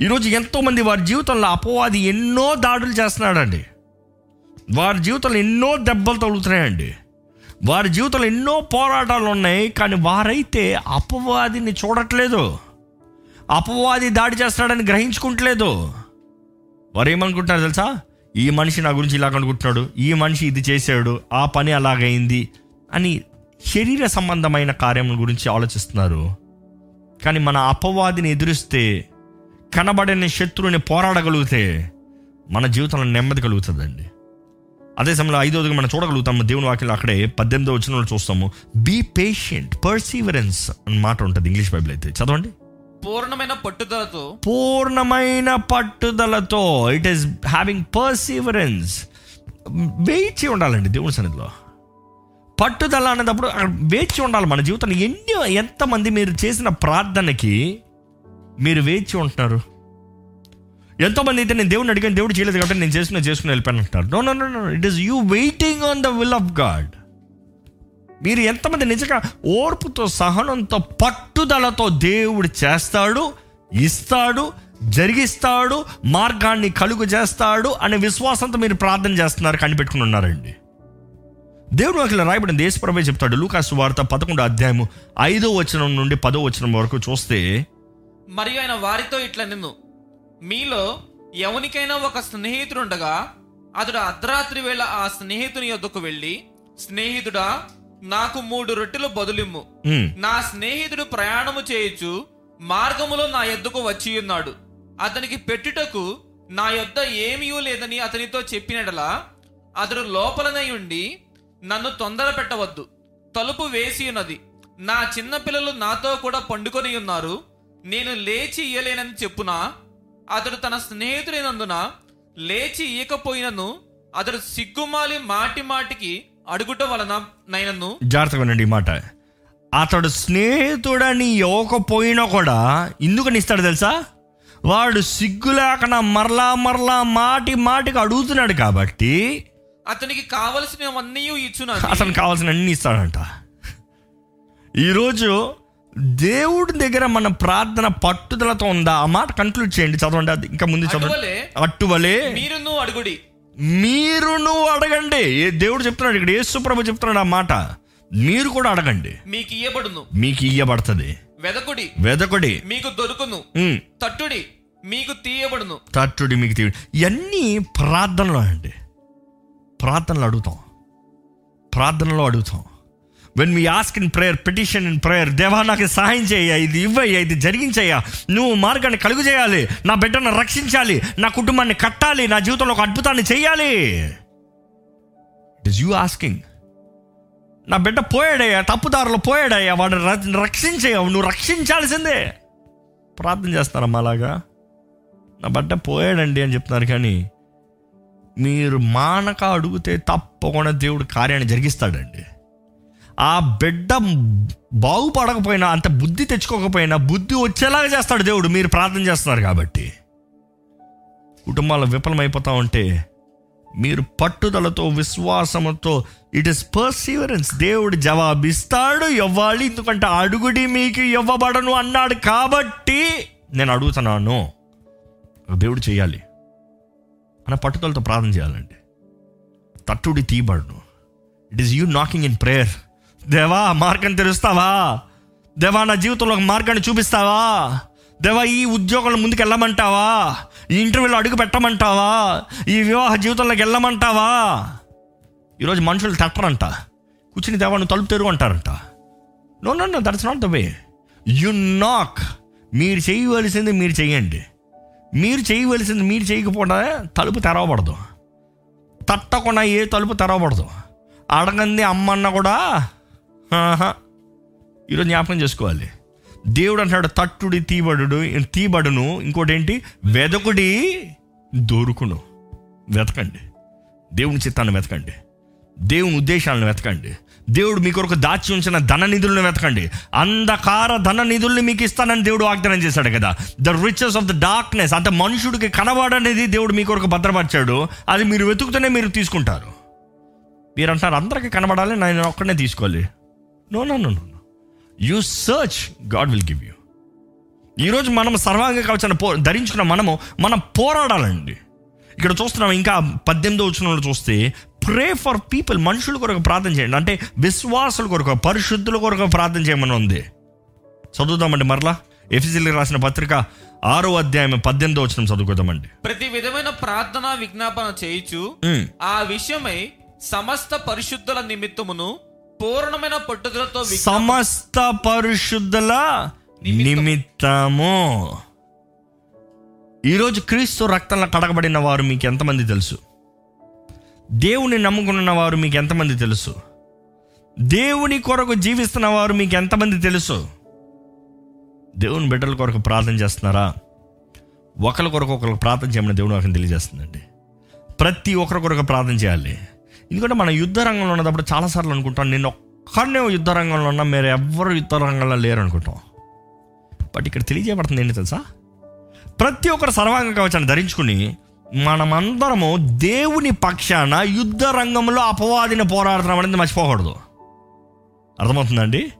ఈరోజు ఎంతోమంది వారి జీవితంలో అపవాది ఎన్నో దాడులు చేస్తున్నాడండి. వారి జీవితంలో ఎన్నో దెబ్బలు తగులుతున్నాయండి. వారి జీవితంలో ఎన్నో పోరాటాలు ఉన్నాయి కానీ వారైతే అపవాదిని చూడట్లేదు. అపవాది దాడి చేస్తాడని గ్రహించుకుంటలేదు. వారు ఏమనుకుంటున్నారు తెలుసా? ఈ మనిషి నా గురించి ఇలాగ అనుకుంటున్నాడు ఈ మనిషి ఇది చేశాడు ఆ పని అలాగైంది అని శరీర సంబంధమైన కార్యం గురించి ఆలోచిస్తున్నారు. కానీ మన అపవాదిని ఎదురిస్తే కనబడని శత్రువుని పోరాడగలిగితే మన జీవితంలో నెమ్మది కలుగుతుందండి. అదే సమయంలో ఐదోదిగా మనం చూడగలుగుతాము దేవుని వాక్యం అక్కడే పద్దెనిమిదో వచ్చిన చూస్తాము. బీ పేషెంట్ పర్సీవరెన్స్ అని మాట ఉంటుంది ఇంగ్లీష్ బైబిల్ అయితే. చదవండి. పూర్ణమైన పట్టుదలతో పూర్ణమైన పట్టుదలతో ఇట్ ఈస్ హ్యావింగ్ పర్సీవరెన్స్ వేచి ఉండాలండి దేవుని సన్నిధిలో. పట్టుదల అనేటప్పుడు వేచి ఉండాలి మన జీవితంలో. ఎన్ని ఎంతమంది మీరు చేసిన ప్రార్థనకి మీరు వేచి ఉంటున్నారు? ఎంతోమంది అయితే నేను దేవుడిని అడిగాను దేవుడు చేయలేదు కాబట్టి నేను చేసిన చేసుకుని వెళ్ళిపోయాను అంటారు. No no no no it is you waiting on the will of God మీరు ఎంతమంది నిజంగా ఓర్పుతో సహనంతో పట్టుదలతో దేవుడు చేస్తాడు ఇస్తాడు జరిగిస్తాడు మార్గాన్ని కలుగు చేస్తాడు అనే విశ్వాసంతో మీరు ప్రార్థన చేస్తున్నారు కనిపెట్టుకుని ఉన్నారండి. దేవుడు అక్కడ రాయబడిన దేశప్రభే చెప్తాడు లూకాసు వార్త పదకొండు అధ్యాయము ఐదో వచనం నుండి పదో వచనం వరకు చూస్తే మరియు ఆయన వారితో ఇట్లా నిన్ను మీలో ఎవనికైనా ఒక స్నేహితుడుండగా అతడు అర్ధరాత్రి వేళ ఆ స్నేహితుని యొద్దకు వెళ్ళి స్నేహితుడా నాకు మూడు రొట్టెలు బదులిమ్ము. "ఉమ్, నా స్నేహితుడు ప్రయాణము చేయొచ్చు మార్గములో నా యొద్దకు వచ్చి ఉన్నాడు. అతనికి పెట్టుటకు నా యొద్ద ఏమీ లేదని అతనితో చెప్పినడలా అతడు లోపలనే ఉండి నన్ను తొందర పెట్టవద్దు. తలుపు వేసి ఉన్నది. నా చిన్న పిల్లలు నాతో కూడా పండుకొని ఉన్నారు. నేను లేచి ఇయ్యలేనని చెప్పునా? అతడు తన స్నేహితుడైనందున లేచి ఇయ్యకపోయినను అతడు సిగ్గుమాలి మాటి మాటికి అడుగుట వలన నైనను జాగ్రత్తగా వినండి ఈ మాట. అతడు స్నేహితుడని ఇవ్వకపోయినా కూడా ఎందుకని ఇస్తాడు తెలుసా? వాడు సిగ్గు లేకుండా మరలా మరలా మాటి మాటికి అడుగుతున్నాడు కాబట్టి అతనికి కావలసినవన్నీ ఇచ్చునని అతను కావాల్సిన అన్ని ఇస్తాడంట. ఈరోజు దేవుడి దగ్గర మన ప్రార్థన పట్టుదలతో ఉందా? ఆ మాట కంక్లూడ్ చేయండి చదవండి ఇంకా ముందు చదవండి. అట్టువలే మీరును అడుగుడి. మీరును అడగండి. ఏ- దేవుడు చెప్తున్నాడు ఇక్కడ యేసు ప్రభు చెప్తున్నాడు ఆ మాట. మీరు కూడా అడగండి. మీకు ఇయ్యబడును. మీకు ఇయ్యబడుతుంది. వెదకుడి. వెదకుడి. మీకు దొరుకును. తట్టుడి. మీకు తీయబడును. తట్టుడి మీకు తీయ ఇవన్నీ ప్రార్థనలో అండి. ప్రార్థనలో అడుగుతాం. ప్రార్థనలో అడుగుతాం. When me ask in prayer petition in prayer దేవా నాకు సహాయం చేయ ఇది ఇవ్వయ్యా ఇది జరిగించయ్యా. నువ్వు మార్గాన్ని కలుగు చేయాలి. నా బిడ్డను రక్షించాలి. నా కుటుంబాన్ని కట్టాలి. నా జీవితంలో ఒక అద్భుతాన్ని చేయాలి. ఇట్ ఇస్ యూ ఆస్కింగ్ నా బిడ్డ పోయాడయ్యా తప్పుదారులు పోయాడయ్యా వాడిని ర- రక్షించేయవు నువ్వు రక్షించాల్సిందే. ప్రార్థన చేస్తారమ్మా అలాగా నా బిడ్డ పోయాడండి అని చెప్తున్నారు కానీ మీరు మానక అడిగితే తప్పకుండా దేవుడు కార్యాన్ని జరిగిస్తాడండి. ఆ బిడ్డ బాగుపడకపోయినా అంత బుద్ధి తెచ్చుకోకపోయినా బుద్ధి వచ్చేలాగా చేస్తాడు దేవుడు. మీరు ప్రార్థన చేస్తున్నారు కాబట్టి. కుటుంబాలు విఫలమైపోతా ఉంటే మీరు పట్టుదలతో విశ్వాసంతో ఇట్ ఇస్ పర్సీవరెన్స్ దేవుడు జవాబిస్తాడు ఇవ్వాలి. ఎందుకంటే అడుగుడి మీకు ఇవ్వబడను అన్నాడు కాబట్టి నేను అడుగుతున్నాను. దేవుడు చేయాలి. అన్న పట్టుదలతో ప్రార్థన చేయాలండి తట్టుడి తీయబడును. It is you knocking in prayer దేవా మార్గం తెరుస్తావా? దేవా నా జీవితంలో ఒక మార్గాన్ని చూపిస్తావా? దేవా ఈ ఉద్యోగంలో ముందుకు వెళ్ళమంటావా? ఈ ఇంటర్వ్యూలో అడుగు పెట్టమంటావా? ఈ వివాహ జీవితంలోకి వెళ్ళమంటావా? ఈరోజు మనుషులు తట్టరంట. కూర్చుని దేవా నువ్వు తలుపు తెరుగు అంటారంట. No no no that's not the way you knock మీరు చేయవలసింది మీరు చేయండి. మీరు చేయవలసింది మీరు చేయకపోతే తలుపు తెరవబడదు. తట్టకుండా ఏ తలుపు తెరవబడదు. అడగంది అమ్మన్న కూడా ఈరోజు జ్ఞాపకం చేసుకోవాలి. దేవుడు అంటాడు తట్టుడి తీబడు తీబడును ఇంకోటి ఏంటి వెదకుడి దొరుకును. వెతకండి. దేవుని చిత్తాన్ని వెతకండి. దేవుని ఉద్దేశాలను వెతకండి. దేవుడు మీ కొరకు దాచి ఉంచిన ధన నిధులను వెతకండి. అంధకార ధన నిధుల్ని మీకు ఇస్తానని దేవుడు వాగ్దానం చేశాడు కదా. The riches of the darkness అంటే మనుషుడికి కనబడనేది దేవుడు మీ కొరకు భద్రపరిచాడు. అది మీరు వెతుకుతూనే మీరు తీసుకుంటారు. మీరు అంటారు అందరికీ కనబడాలి నేను ఒక్కడనే తీసుకోవాలి. No no no no you search God will give you ఈరోజు మనం సర్వాంగ కవచాన్ని పో ధరించుకున్న మనము మనం పోరాడాలండి. ఇక్కడ చూస్తున్నాం ఇంకా పద్దెనిమిదో వచ్చిన చూస్తే ప్రే ఫర్ పీపుల్ మనుషుల కొరకు ప్రార్థన చేయండి. అంటే విశ్వాసుల కొరకు పరిశుద్ధుల కొరకు ప్రార్థన చేయమని ఉంది. చదువుదామండి మరలా. ఎఫ్ఎస్సీలకు రాసిన పత్రిక ఆరో అధ్యాయం పద్దెనిమిదో వచ్చిన చదువుకుందామండి. ప్రతి విధమైన ప్రార్థన విజ్ఞాపన చేయుచు ఉమ్. ఆ విషయమై సమస్త పరిశుద్ధుల నిమిత్తమును పూర్ణమైన పట్టుదలతో సమస్త పరిశుద్ధుల నిమిత్తము. ఈరోజు క్రీస్తు రక్తంలో కడగబడిన వారు మీకు ఎంతమంది తెలుసు? దేవుని నమ్ముకున్న వారు మీకు ఎంతమంది తెలుసు? దేవుని కొరకు జీవిస్తున్న వారు మీకు ఎంతమంది తెలుసు? దేవుని బిడ్డల కొరకు ప్రార్థన చేస్తున్నారా? ఒకరి కొరకు ఒకరికి ప్రార్థన చేయమని దేవుడు నాకు తెలియజేస్తుందండి. ప్రతి ఒక్కరి కొరకు ప్రార్థన చేయాలి. ఎందుకంటే మన యుద్ధ రంగంలో ఉన్నప్పుడు చాలాసార్లు అనుకుంటాం నేను ఒక్కడనే యుద్ధ రంగంలో ఉన్నా మీరు ఎవ్వరు యుద్ధ రంగంలో లేరు అనుకుంటాం. బట్ ఇక్కడ తెలియజేయబడుతుంది ఏంటి తెలుసా? ప్రతి ఒక్కరు సర్వాంగ కవచాన్ని ధరించుకుని మనమందరము దేవుని పక్షాన యుద్ధ రంగంలో అపవాదిని పోరాడుతున్నాం అనేది మర్చిపోకూడదు. అర్థమవుతుందండి?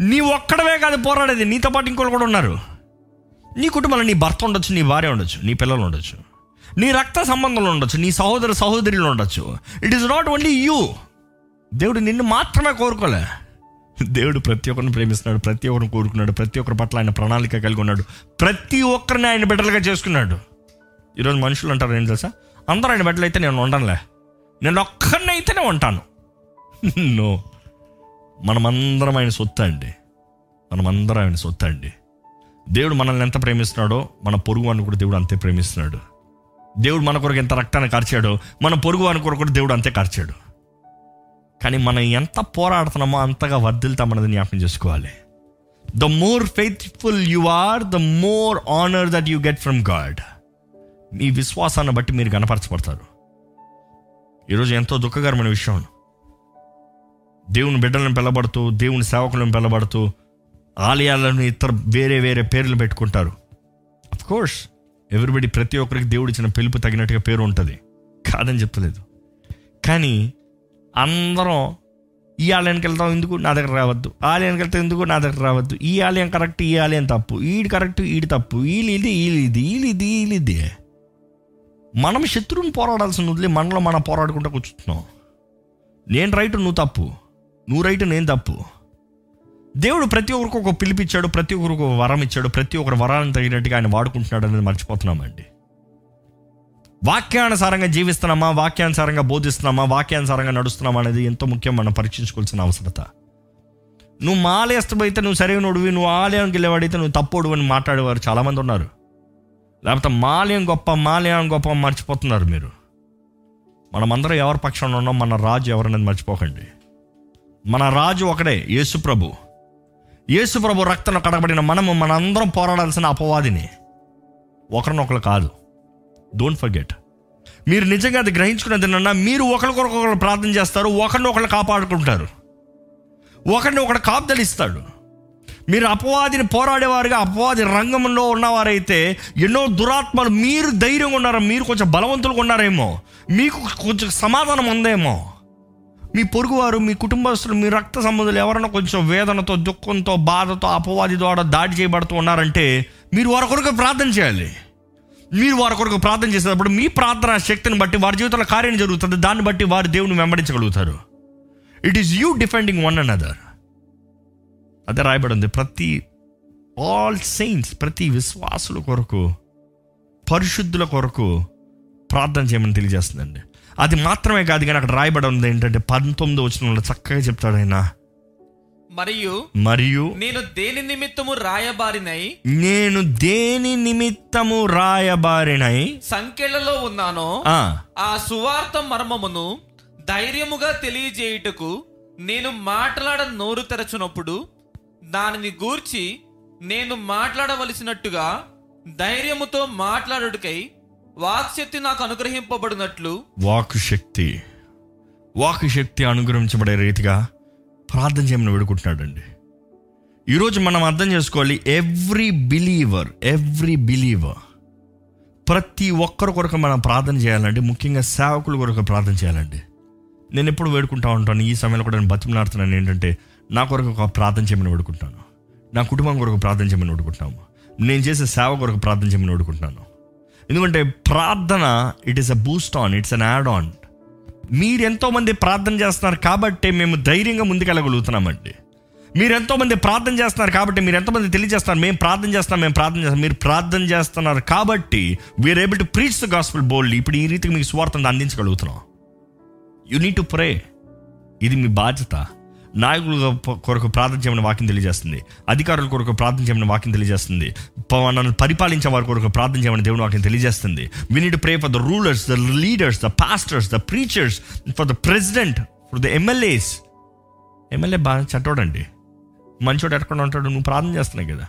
నీ ఒక్కడవే కాదు పోరాడేది నీతో పాటు ఇంకోళ్ళు కూడా ఉన్నారు. నీ కుటుంబంలో నీ భర్త ఉండొచ్చు నీ భార్య ఉండొచ్చు నీ పిల్లలు ఉండొచ్చు. నీ రక్త సంబంధంలో ఉండొచ్చు నీ సహోదర సహోదరులు ఉండొచ్చు. It is not only you దేవుడు నిన్ను మాత్రమే కోరుకోలే. దేవుడు ప్రతి ఒక్కరిని ప్రేమిస్తున్నాడు ప్రతి ఒక్కరిని కోరుకున్నాడు ప్రతి ఒక్కరి పట్ల ఆయన ప్రణాళిక కలిగి ఉన్నాడు ప్రతి ఒక్కరిని ఆయన బిడ్డలుగా చేసుకున్నాడు. ఈరోజు మనుషులు అంటారు ఏం తెలుసా? అందరూ ఆయన బిడ్డలు అయితే నేను ఉండనులే. నేను ఒక్కరినైతేనే ఉంటాను. నో మనమందరం ఆయన సొత్తు అండి. మనమందరం ఆయన సొత్తు అండి. దేవుడు మనల్ని ఎంత ప్రేమిస్తున్నాడో మన పొరుగు వాడిని కూడా దేవుడు అంతే ప్రేమిస్తున్నాడు. దేవుడు మన కొరకు ఎంత రక్తాన్ని కార్చాడో మన పొరుగు వారి కొరకు కూడా దేవుడు అంతే కార్చాడు. కానీ మనం ఎంత పోరాడుతున్నామో అంతగా వర్ధిల్తామన్నది జ్ఞాపకం చేసుకోవాలి. The more faithful you are the more honour that you get from God మీ విశ్వాసాన్ని బట్టి మీరు కనపరచబడతారు ఈరోజు ఎంతో దుఃఖకరమైన విషయం. దేవుని బిడ్డలను పిలబడుతూ దేవుని సేవకులను పిలబడుతూ ఆలయాలను ఇతర వేరే వేరే పేర్లు పెట్టుకుంటారు. అఫ్ కోర్స్ ఎవరిబడి ప్రతి ఒక్కరికి దేవుడు ఇచ్చిన పిలుపు తగినట్టుగా పేరు ఉంటుంది. కాదని చెప్పలేదు. కానీ అందరం ఈ ఆలయానికి వెళ్తాం ఎందుకు? నా దగ్గర రావద్దు. ఆలయానికి వెళ్తాం ఎందుకు? నా దగ్గర రావద్దు. ఈ ఆలయం కరెక్ట్ ఈ ఆలయం తప్పు. ఈడు కరెక్ట్ ఈడు తప్పు. వీళ్ళు ఇది వీళ్ళు ఇది వీళ్ళు ఇది వీళ్ళు ఇది. మనం శత్రువుని పోరాడాల్సిన వదిలే మనలో మనం పోరాడుకుంటూ కూర్చుంటున్నాం. నేను రైట్ నువ్వు తప్పు. నువ్వు రైట్ నేను తప్పు. దేవుడు ప్రతి ఒక్కరికి ఒక పిలిపిచ్చాడు ప్రతి ఒక్కరికి ఒక వరం ఇచ్చాడు ప్రతి ఒక్కరు వరాన్ని తగినట్టుగా ఆయన వాడుకుంటున్నాడు అనేది మర్చిపోతున్నామండి. వాక్యానుసారంగా జీవిస్తున్నామా? వాక్యానుసారంగా బోధిస్తున్నామా? వాక్యానుసారంగా నడుస్తున్నామా అనేది ఎంతో ముఖ్యం మనం పరీక్షించుకోవాల్సిన అవసరత. నువ్వు మాలేస్తమైతే నువ్వు సరైనడివి నువ్వు ఆలయానికి వెళ్ళేవాడైతే నువ్వు తప్పుడు అని మాట్లాడేవారు చాలామంది ఉన్నారు. లేకపోతే మాలయం గొప్ప మాలయం గొప్ప మర్చిపోతున్నారు మీరు. మనమందరం ఎవరి పక్షంలో ఉన్నాం మన రాజు ఎవరనేది మర్చిపోకండి. మన రాజు ఒకడే యేసు యేసు ప్రభు రక్తం కడగబడిన మనము మనందరం పోరాడాల్సిన అపవాదిని. ఒకరినొకరు కాదు. డోంట్ ఫర్గెట్ మీరు నిజంగా అది గ్రహించుకున్నది నిన్న మీరు ఒకరికొకరు ప్రార్థన చేస్తారు ఒకరిని ఒకరు కాపాడుకుంటారు. ఒకరిని ఒకడు కాపుదలిస్తాడు. మీరు అపవాదిని పోరాడేవారుగా అపవాది రంగంలో ఉన్నవారైతే ఎన్నో దురాత్మలు మీరు ధైర్యంగా ఉన్నారా మీరు కొంచెం బలవంతులుగా ఉన్నారేమో. మీకు కొంచెం సమాధానం ఉందేమో. మీ పొరుగువారు మీ కుటుంబస్తులు మీ రక్త సంబంధులు ఎవరైనా కొంచెం వేదనతో దుఃఖంతో బాధతో అపవాది ద్వారా దాడి చేయబడుతూ ఉన్నారంటే మీరు వారి కొరకు ప్రార్థన చేయాలి. మీరు వారి కొరకు ప్రార్థన చేసేటప్పుడు మీ ప్రార్థన శక్తిని బట్టి వారి జీవితంలో కార్యం జరుగుతుంది. దాన్ని బట్టి వారి దేవుని వెంబడించగలుగుతారు. It is you defending one and other అదే రాయబడి ఉంది. ప్రతి ఆల్ సెయింట్స్ ప్రతి విశ్వాసుల కొరకు పరిశుద్ధుల కొరకు ప్రార్థన చేయమని తెలియజేస్తుందండి. అది మాత్రమే కాదు కానీ అక్కడ రాయబడి ఉంది ఏంటంటే పంతొమ్మిది వచ్చిన చక్కగా చెప్తాడు ఆయన. మరియు మరియు నేను దేని నిమిత్తము రాయబారినై? నేను దేని నిమిత్తము రాయబారినై? సంఖ్యలలో ఉన్నానో ఆ, సువార్త మర్మమును ధైర్యముగా తెలియజేయుటకు నేను మాట్లాడ నోరు తెరచునప్పుడు దానిని గూర్చి నేను మాట్లాడవలసినట్టుగా ధైర్యముతో మాట్లాడుటకై వాక్శక్తి నాకు అనుగ్రహింపబడినట్లు వాక్ శక్తి వాక్ శక్తి అనుగ్రహించబడే రీతిగా ప్రార్థన చేయమని వేడుకుంటున్నాడండి. ఈరోజు మనం అర్థం చేసుకోవాలి ఎవ్రీ బిలీవర్ ఎవ్రీ బిలీవర్. ప్రతి ఒక్కరి కొరకు మనం ప్రార్థన చేయాలండి. ముఖ్యంగా సేవకుల కొరకు ప్రార్థన చేయాలండి. నేను ఎప్పుడు వేడుకుంటా ఉంటాను. ఈ సమయంలో కూడా నేను బతిమలాడుతున్నాను. ఏంటంటే నా కొరకు ఒక ప్రార్థన చేయమని వేడుకుంటాను. నా కుటుంబం కొరకు ప్రార్థన చేయమని వేడుకుంటున్నాము నేను చేసే సేవ కొరకు ప్రార్థన చేయమని వేడుకుంటున్నాను ఎందుకంటే ప్రార్థన it is a boost on it's an add on మీరు ఎంతోమంది ప్రార్థన చేస్తున్నారు కాబట్టి మేము ధైర్యంగా ముందుకెళ్ళగలుగుతున్నామండి. మీరు ఎంతోమంది ప్రార్థన చేస్తున్నారు కాబట్టి మీరు ఎంతోమంది తెలియజేస్తున్నారు మేము ప్రార్థన చేస్తాం మేము ప్రార్థన చేస్తాం మీరు ప్రార్థన చేస్తున్నారు కాబట్టి we are able to preach the gospel bold ఇప్పుడు ఈ రీతికి మీకు స్వార్థం అందించగలుగుతున్నాం. యు నీడ్ టు ప్రే ఇది మీ బాధ్యత. నాయకుల కొరకు ప్రార్థన చేయమని వాక్యం తెలియజేస్తుంది. అధికారుల కొరకు ప్రార్థన చేయమని వాక్యం తెలియజేస్తుంది. ప- పరిపాలించే వారి కొరకు ప్రార్థన చేయమని దేవుని వాక్యం తెలియజేస్తుంది. We need pray for the rulers the leaders the pastors the preachers for the president for the MLAs MLA బాగా చట్టోడండి మంచోడు ఎక్కడ ఉంటాడు? నువ్వు ప్రార్థన చేస్తున్నావు కదా.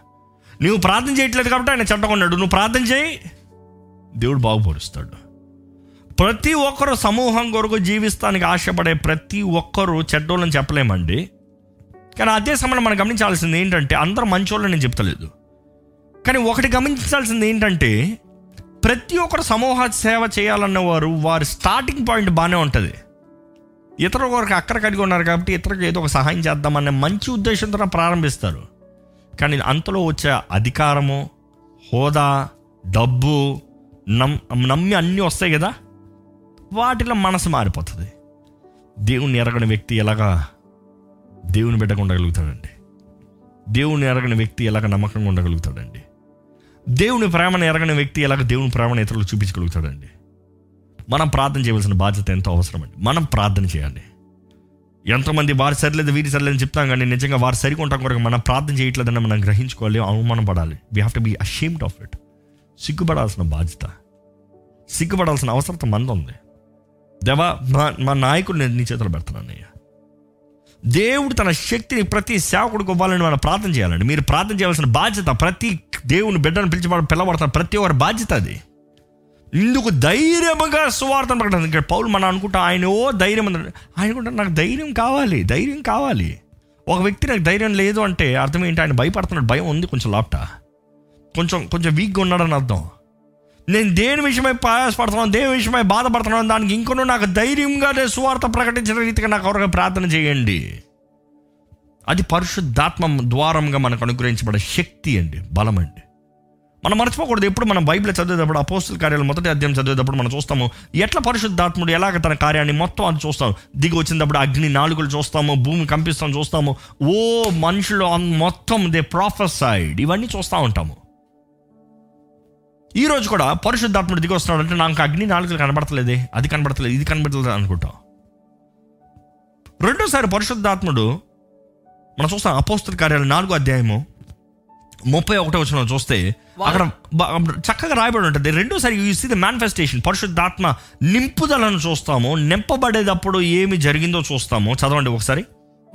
నువ్వు ప్రార్థన చేయట్లేదు కాబట్టి ఆయన చెడ్డకున్నాడు నువ్వు ప్రార్థన చేయి. దేవుడు బాగుపరుస్తాడు. ప్రతి ఒక్కరు సమూహం కొరకు జీవిస్తానికి ఆశపడే ప్రతి ఒక్కరు చెడ్డోళ్ళని చెప్పలేమండి. కానీ అదే సమయంలో మనం గమనించాల్సింది ఏంటంటే అందరూ మంచోళ్ళని నేను చెప్తలేదు. కానీ ఒకటి గమనించాల్సింది ఏంటంటే ప్రతి ఒక్కరు సమూహ సేవ చేయాలన్న వారు వారి స్టార్టింగ్ పాయింట్ బాగానే ఉంటుంది. ఇతర ఒకరికి అక్కడ కలిగి ఉన్నారు కాబట్టి ఇతరులకు ఏదో ఒక సహాయం చేద్దామనే మంచి ఉద్దేశంతో ప్రారంభిస్తారు. కానీ అంతలో వచ్చే అధికారము హోదా డబ్బు నమ్ నమ్మి అన్నీ వస్తాయి కదా? వాటిలో మనసు మారిపోతుంది. దేవుణ్ణి ఎరగని వ్యక్తి ఎలాగా దేవుని బిడ్డగా ఉండగలుగుతాడండి? దేవుని ఎరగని వ్యక్తి ఎలాగ నమ్మకంగా ఉండగలుగుతాడండి? దేవుని ప్రేమను ఎరగని వ్యక్తి ఎలాగ దేవుని ప్రేమను ఇతరులు చూపించగలుగుతాడండి? మనం ప్రార్థన చేయవలసిన బాధ్యత ఎంతో అవసరం అండి మనం ప్రార్థన చేయాలి. ఎంతోమంది వారు సరిలేదు వీరి సరిలేదని చెప్తాం కానీ నిజంగా వారు సరికొంటాం కొరకు మనం ప్రార్థన చేయట్లేదని మనం గ్రహించుకోవాలి అవమానం పడాలి we have to be ashamed of it సిగ్గుపడాల్సిన బాధ్యత. సిగ్గుపడాల్సిన అవసరం మంది ఉంది. దేవా మా మా నాయకుడు నేను నీ చేతులు పెడుతున్నాను అయ్యా దేవుడు తన శక్తిని ప్రతి సేవకుడికి ఇవ్వాలని మనం ప్రార్థన చేయాలండి. మీరు ప్రార్థన చేయాల్సిన బాధ్యత ప్రతి దేవుని బిడ్డను పిలిచి పిల్లబడతాను ప్రతి ఒక్కరి బాధ్యత అది. ఇందుకు ధైర్యముగా సువార్థం ప్రకటన ఇక్కడ పౌరులు మనం అనుకుంటా ఆయన ఓ ధైర్యం ఆయన కూడా నాకు ధైర్యం కావాలి ధైర్యం కావాలి. ఒక వ్యక్తి నాకు ధైర్యం లేదు అంటే అర్థం ఏంటి? ఆయన భయపడుతున్నాడు భయం ఉంది కొంచెం లాప్ట. కొంచెం కొంచెం వీక్గా ఉన్నాడని అర్థం. నేను దేని విషయమై ప్రయాసపడుతున్నాను దేని విషయమై బాధపడుతున్నాను దానికి ఇంకొను నాకు ధైర్యంగా నేను సువార్త ప్రకటించిన రీతిగా నాకు ఎవరికి ప్రార్థన చేయండి. అది పరిశుద్ధాత్మ ద్వారంగా మనకు అనుగ్రహించబడే శక్తి అండి బలం అండి. మనం మర్చిపోకూడదు ఎప్పుడు మనం బైబిల్ చదివేటప్పుడు అపోస్తుల కార్యాలు మొదటి అధ్యాయం చదివేటప్పుడు మనం చూస్తాము ఎట్లా పరిశుద్ధాత్ముడు ఎలాగ తన కార్యాన్ని మొత్తం అది చూస్తాం. దిగి వచ్చినప్పుడు అగ్ని నాలుగులు చూస్తాము భూమి కంపిస్తాం చూస్తాము. ఓ మనుషులు మొత్తం దే ప్రొఫెసైడ్ ఇవన్నీ చూస్తూ ఉంటాము. ఈ రోజు కూడా పరిశుద్ధాత్ముడు దిగి వస్తున్నాడు అంటే నాకు అగ్ని నాలుగులు కనబడతలేదే. అది కనబడతలేదు ఇది కనబడతలేదు అనుకుంటాం. రెండోసారి పరిశుద్ధాత్ముడు మనం చూస్తాం అపోస్తుల కార్యాలు నాలుగో అధ్యాయము ముప్పై ఒకటో వచ్చిన చూస్తే అక్కడ చక్కగా రాయబడి ఉంటుంది. రెండోసారి యూ సీ ద మేనిఫెస్టేషన్ పరిశుద్ధాత్మ నింపుదలను చూస్తాము నింపబడేటప్పుడు ఏమి జరిగిందో చూస్తాము. చదవండి ఒకసారి.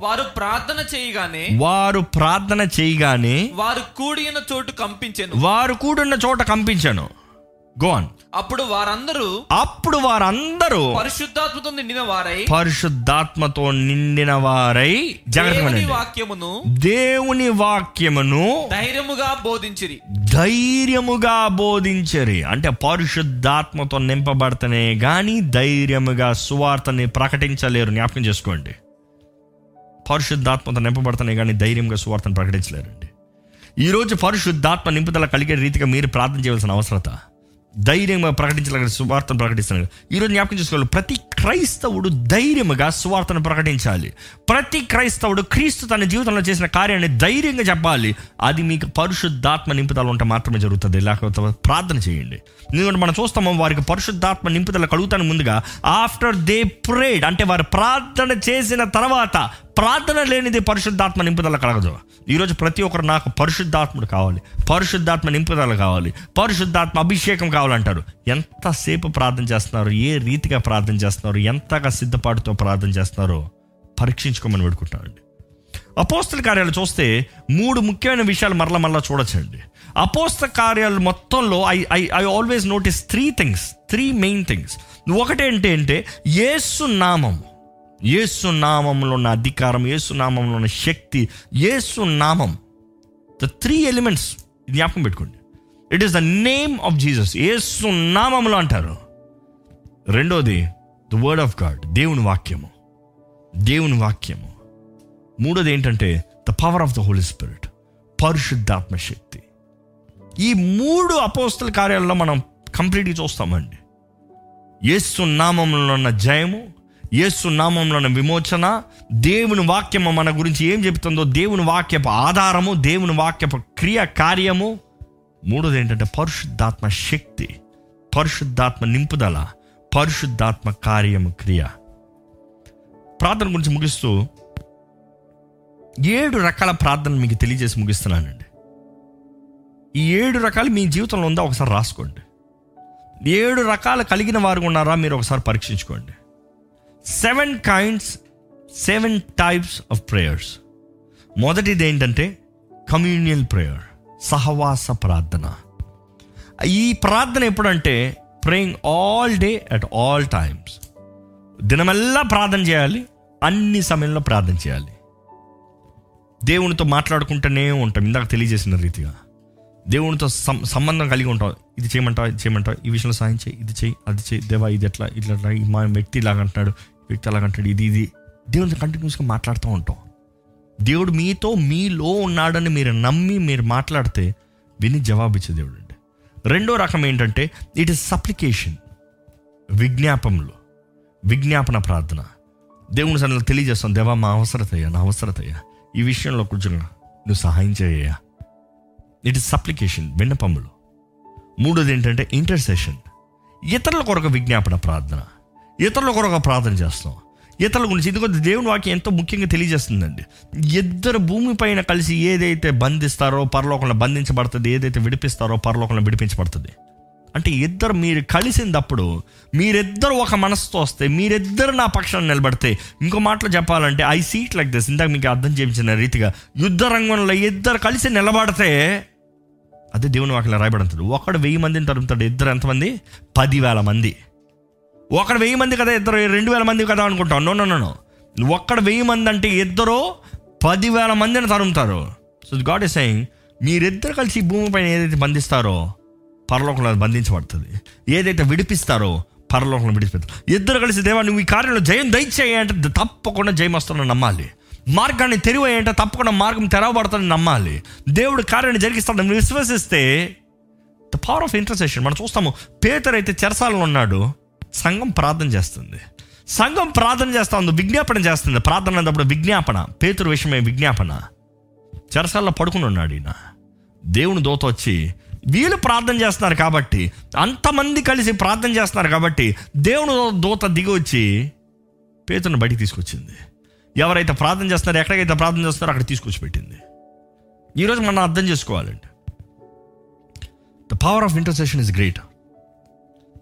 వారు ప్రార్థన చేయగానే వారు ప్రార్థన చేయగానే వారు కూడిన చోటు కంపించెను. వారు కూడున్న చోట కంపించాను. గోన్ అప్పుడు వారందరూ అప్పుడు వారందరూ పరిశుద్ధాత్మతో నిండిన వారై పరిశుద్ధాత్మతో నిండిన వారై జాగ్రత్త వాక్యమును దేవుని వాక్యమును ధైర్యముగా బోధించిరి. ధైర్యముగా బోధించరి. అంటే పరిశుద్ధాత్మతో నింపబడతనే గాని ధైర్యముగా సువార్తని ప్రకటించలేరు. జ్ఞాపకం చేసుకోండి. పరిశుద్ధాత్మతో నింపబడుతున్నాయి కానీ ధైర్యంగా సువార్తను ప్రకటించలేరండి. ఈరోజు పరిశుద్ధాత్మ నింపుదల కలిగే రీతిగా మీరు ప్రార్థన చేయవలసిన అవసరత ధైర్యంగా ప్రకటించలేక సువార్తను ప్రకటిస్తున్నారు. ఈరోజు జ్ఞాపకం చేసుకోవాలి. ప్రతి క్రైస్తవుడు ధైర్యముగా సువార్తను ప్రకటించాలి. ప్రతి క్రైస్తవుడు క్రీస్తు తన జీవితంలో చేసిన కార్యాన్ని ధైర్యంగా చెప్పాలి. అది మీకు పరిశుద్ధాత్మ నింపుదల ఉంటే మాత్రమే జరుగుతుంది. లేకపోతే ప్రార్థన చేయండి. ఎందుకంటే మనం చూస్తాము వారికి పరిశుద్ధాత్మ నింపుదల కలుగుతాను ముందుగా. ఆఫ్టర్ దే ప్రేడ్ అంటే వారు ప్రార్థన చేసిన తర్వాత ప్రార్థన లేనిది పరిశుద్ధాత్మ నింపుదల కలగదు. ఈరోజు ప్రతి ఒక్కరు నాకు పరిశుద్ధాత్ముడు కావాలి. పరిశుద్ధాత్మ నింపుదల కావాలి. పరిశుద్ధాత్మ అభిషేకం కావాలంటారు. ఎంతసేపు ప్రార్థన చేస్తున్నారు? ఏ రీతిగా ప్రార్థన చేస్తున్నారు? ఎంతగా సిద్ధపాటుతో ప్రార్థన చేస్తున్నారో? పరీక్షించుకోమని పెడుకుంటారండి అపోస్తల కార్యాలు చూస్తే మూడు ముఖ్యమైన విషయాలు మరల మరలా చూడొచ్చండి. అపోస్త కార్యాలు మొత్తంలో I I I always notice three things three main things ఒకటేంటి అంటే యేసు నామం. యేసు నామంలో ఉన్న అధికారం యేసు నామంలో ఉన్న శక్తి ఏసు నామం. ద త్రీ ఎలిమెంట్స్ జ్ఞాపకం పెట్టుకోండి. It is the name of Jesus Yesu నామంలో అంటారు. రెండోది ద వర్డ్ ఆఫ్ గాడ్ దేవుని వాక్యము. దేవుని వాక్యము. మూడోది ఏంటంటే the power of the holy spirit పరిశుద్ధాత్మ శక్తి. ఈ మూడు అపోస్తల కార్యాలలో మనం కంప్లీట్గా చూస్తామండి. ఏసు నామంలో ఉన్న జయము యేసు నామంలో విమోచన దేవుని వాక్యము మన గురించి ఏం చెబుతుందో దేవుని వాక్యపు ఆధారము దేవుని వాక్యపు క్రియ కార్యము మూడోది ఏంటంటే పరిశుద్ధాత్మ శక్తి పరిశుద్ధాత్మ నింపుదల పరిశుద్ధాత్మ కార్యము క్రియ. ప్రార్థన గురించి ముగిస్తూ ఏడు రకాల ప్రార్థన మీకు తెలియజేసి ముగిస్తున్నానండి. ఈ ఏడు రకాలు మీ జీవితంలో ఉందా? ఒకసారి రాసుకోండి. ఏడు రకాలు కలిగిన వారు ఉన్నారా? మీరు ఒకసారి పరీక్షించుకోండి. Seven kinds seven types of prayers మొదటిది ఏంటంటే కమ్యూనియల్ ప్రేయర్ సహవాస ప్రార్థన. ఈ ప్రార్థన ఎప్పుడంటే praying all day at all times దినమెల్లా ప్రార్థన చేయాలి అన్ని సమయంలో ప్రార్థన చేయాలి. దేవునితో మాట్లాడుకుంటూనే ఉంటాం ఇందాక తెలియజేసిన రీతిగా. దేవునితో సం- సంబంధం కలిగి ఉంటాం ఇది చేయమంటావు? ఇది చేయమంటావు? ఈ విషయంలో సాయం చేయి. ఇది చేయి. అది చేయి. దేవా ఇది ఎట్లా? ఇట్లా మా వ్యక్తి ఇలాగంటున్నాడు వ్యక్తి అలాగంటాడు ఇది ఇది. దేవునితో కంటిన్యూస్గా మాట్లాడుతూ ఉంటాం దేవుడు మీతో మీలో ఉన్నాడని మీరు నమ్మి మీరు మాట్లాడితే విని జవాబిచ్చే దేవుడు అండి రెండో రకం ఏంటంటే ఇట్ ఇస్ సప్లికేషన్ విజ్ఞాపంలో విజ్ఞాపన ప్రార్థన. దేవుని సన్నిధిలో తెలియజేస్తాం దేవా మా అవసరతయ్యా నా అవసరతయ్యా. ఈ విషయంలో కూర్చున్నా నువ్వు సహాయం చేయ్యా ఇట్ ఇస్ సప్లికేషన్ విన్నపములు. మూడోది ఏంటంటే ఇంటర్సెషన్ ఇతరుల కొరకు విజ్ఞాపన ప్రార్థన. ఇతరుల కొరకు ప్రార్థన చేస్తాం. ఇతరుల గురించి ఎందుకంటే దేవుని వాక్యం ఎంతో ముఖ్యంగా తెలియజేస్తుందండి. ఇద్దరు భూమిపైన కలిసి ఏదైతే బంధిస్తారో పరలోకంలో బంధించబడుతుంది ఏదైతే విడిపిస్తారో పరలోకంలో విడిపించబడుతుంది. అంటే ఇద్దరు మీరు కలిసినప్పుడు మీరిద్దరు ఒక మనసుతో వస్తే మీరిద్దరు నా పక్షాన్ని నిలబడితే ఇంకో మాటలో చెప్పాలంటే ఐ సీట్ లైక్ దిస్ ఇందాక మీకు అర్థం చేయించిన రీతిగా యుద్ధ రంగంలో ఇద్దరు కలిసి నిలబడితే అదే దేవుని వాక్యం రాయబడుతుంది. ఒకడు వెయ్యి మందిని తరుముతాడు. ఇద్దరు ఎంతమంది? పదివేల మంది. ఒకడు వెయ్యి మంది కదా ఇద్దరు రెండు వేల మంది కదా అనుకుంటాం నో నో నో ఒక్కడు వెయ్యి మంది అంటే ఇద్దరు పదివేల మందిని తరుముతారు. సో గాడ్ ఇస్ సెయింగ్ మీరిద్దరు కలిసి భూమిపైన ఏదైతే బంధిస్తారో పరలోకంలో అది బంధించబడుతుంది. ఏదైతే విడిపిస్తారో పరలోకంలో విడిపిస్తారు ఇద్దరు కలిసి దేవా నువ్వు ఈ కార్యంలో జయం దయచేయి అంటే తప్పకుండా జయం వస్తున్నా నమ్మాలి. మార్గాన్ని తెరివేయంటే తప్పకుండా మార్గం తెరవబడుతుందని నమ్మాలి. దేవుడు కార్యాన్ని జరిగిస్తాడని విశ్వసిస్తే ద పవర్ ఆఫ్ ఇంటర్సెషన్ మనం చూస్తాము పేతర్ అయితే చెరసాలలో ఉన్నాడు సంఘం ప్రార్థన చేస్తుంది. సంఘం ప్రార్థన చేస్తా ఉంది విజ్ఞాపన చేస్తుంది. ప్రార్థన అన్నప్పుడు విజ్ఞాపన పేతురు విషయమే విజ్ఞాపన. చెరసాలలో పడుకుని ఉన్నాడు ఈయన. దేవుని దోత వచ్చి వీళ్ళు ప్రార్థన చేస్తున్నారు కాబట్టి అంతమంది కలిసి ప్రార్థన చేస్తున్నారు కాబట్టి దేవుని దూత దిగి వచ్చి పేతుని బయటికి తీసుకొచ్చింది. ఎవరైతే ప్రార్థన చేస్తున్నారో ఎక్కడికైతే ప్రార్థన చేస్తున్నారో అక్కడ తీసుకొచ్చి పెట్టింది. ఈరోజు మనం అర్థం చేసుకోవాలండి. The power of intercession is great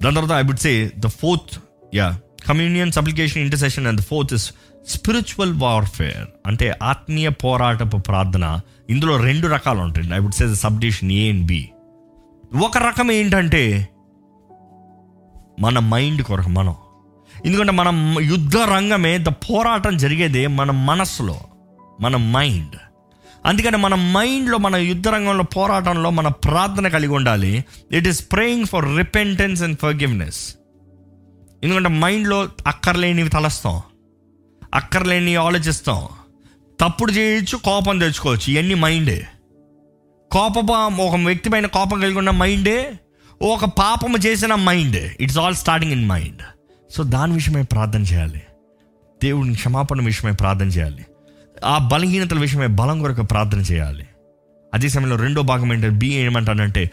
దాని తర్వాత I would say the fourth yeah communion supplication intercession and the fourth is spiritual warfare అంటే ఆత్మీయ పోరాటపు ప్రార్థన. ఇందులో రెండు రకాలు ఉంటాయండి. I would say the subdivision A and B ఒక రకం ఏంటంటే మన మైండ్ కొరకు మనం ఎందుకంటే మనం యుద్ధ రంగమే ద పోరాటం జరిగేదే మన మనస్సులో మన మైండ్. అందుకని మన మైండ్లో మన యుద్ధ రంగంలో పోరాటంలో మన ప్రార్థన కలిగి ఉండాలి. It is praying for repentance and forgiveness ఎందుకంటే మైండ్లో అక్కర్లేనివి తలస్తాం అక్కర్లేని ఆలోచిస్తాం. తప్పుడు చేయొచ్చు కోపం తెచ్చుకోవచ్చు ఇవన్నీ మైండే. కోపం ఒక వ్యక్తి పైన కోపం కలిగి ఉన్న మైండే ఒక పాపము చేసిన mind. It's all starting in mind so దాని విషయమై ప్రార్థన చేయాలి. దేవుని క్షమాపణ విషయమై ప్రార్థన చేయాలి. ఆ బలహీనతల విషయమై బలం కొరకు ప్రార్థన చేయాలి. అదే సమయంలో రెండో భాగం ఏంటంటే బి ఏమంటానంటే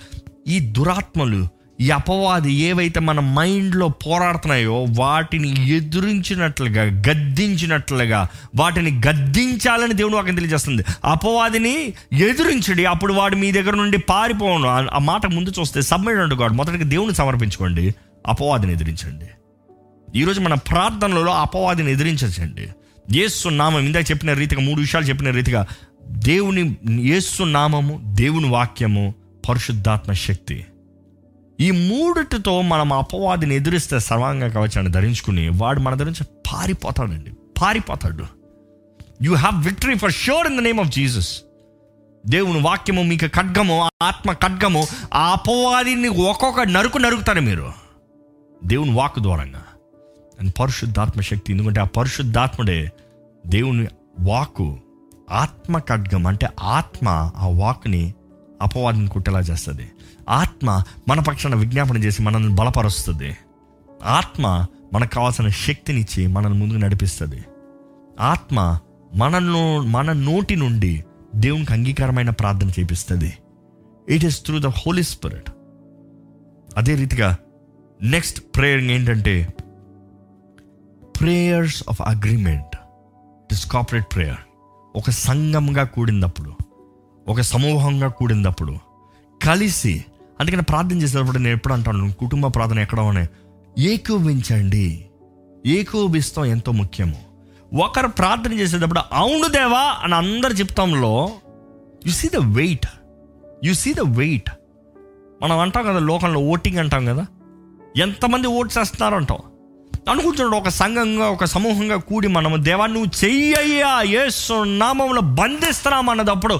ఈ దురాత్మలు ఈ అపవాది ఏవైతే మన మైండ్లో పోరాడుతున్నాయో వాటిని ఎదురించినట్లుగా గద్దించినట్లుగా వాటిని గద్దించాలని దేవుడు వాకి తెలియజేస్తుంది. అపవాదిని ఎదురించడి అప్పుడు వాడు మీ దగ్గర నుండి పారిపోను. ఆ- మాట ముందు చూస్తే సబ్మిట్ అంటూ కాదు మొదటికి దేవుని సమర్పించుకోండి అపవాదిని ఎదిరించండి. ఈరోజు మన ప్రార్థనలలో అపవాదిని ఎదిరించండి యేసు నామం ఇందాక చెప్పిన రీతిగా మూడు విషయాలు చెప్పిన రీతిగా దేవుని యేసు నామము దేవుని వాక్యము పరిశుద్ధాత్మ శక్తి. ఈ మూడిటితో మనం అపవాదిని ఎదురిస్తే సర్వాంగ కవచాన్ని ధరించుకుని వాడు మన దగ్గర పారిపోతాడండి. పారిపోతాడు. You have victory for sure in the name of Jesus దేవుని వాక్యము మీకు ఖడ్గము ఆత్మ ఖడ్గము ఆ అపవాదిని ఒక్కొక్క నరుకు నరుకుతారు మీరు. దేవుని వాక్ ద్వారంగా. అండ్ పరిశుద్ధాత్మ శక్తి ఎందుకంటే ఆ పరిశుద్ధాత్ముడే దేవుని వాకు ఆత్మ ఖడ్గం అంటే ఆత్మ ఆ వాక్ని అపవాదిని కుట్టేలా చేస్తుంది ఆత్మ మన పక్షాన విజ్ఞాపన చేసి మనల్ని బలపరుస్తుంది ఆత్మ మనకు కావాల్సిన శక్తినిచ్చి మనల్ని ముందుకు నడిపిస్తుంది ఆత్మ మనల్ని మన నోటి నుండి దేవునికి అంగీకారమైన ప్రార్థన చేపిస్తుంది it is through the holy spirit అదే రీతిగా నెక్స్ట్ ప్రేయర్ ఏంటంటే prayers of agreement it is corporate prayer ఒక సంఘంగా కూడినప్పుడు ఒక సమూహంగా కూడినప్పుడు కలిసి అందుకని ప్రార్థన చేసేటప్పుడు నేను ఎప్పుడు అంటాను కుటుంబ ప్రార్థన ఎక్కడ ఉన్నాయి? ఏకోవించండి ఏకోభిస్తాం ఎంతో ముఖ్యము. ఒకరు ప్రార్థన చేసేటప్పుడు అవును దేవా అని అందరు చెప్తాంలో you see the weight you see the weight మనం అంటాం కదా లోకంలో ఓటింగ్ అంటాం కదా ఎంతమంది ఓట్ వేస్తున్నారు అంటాం అనుకుంటున్నాడు ఒక సంఘంగా ఒక సమూహంగా కూడి మనము దేవా నువ్వు చెయ్యయ్యా. యేసు నామంలో బంధిస్తున్నాం అన్నదప్పుడు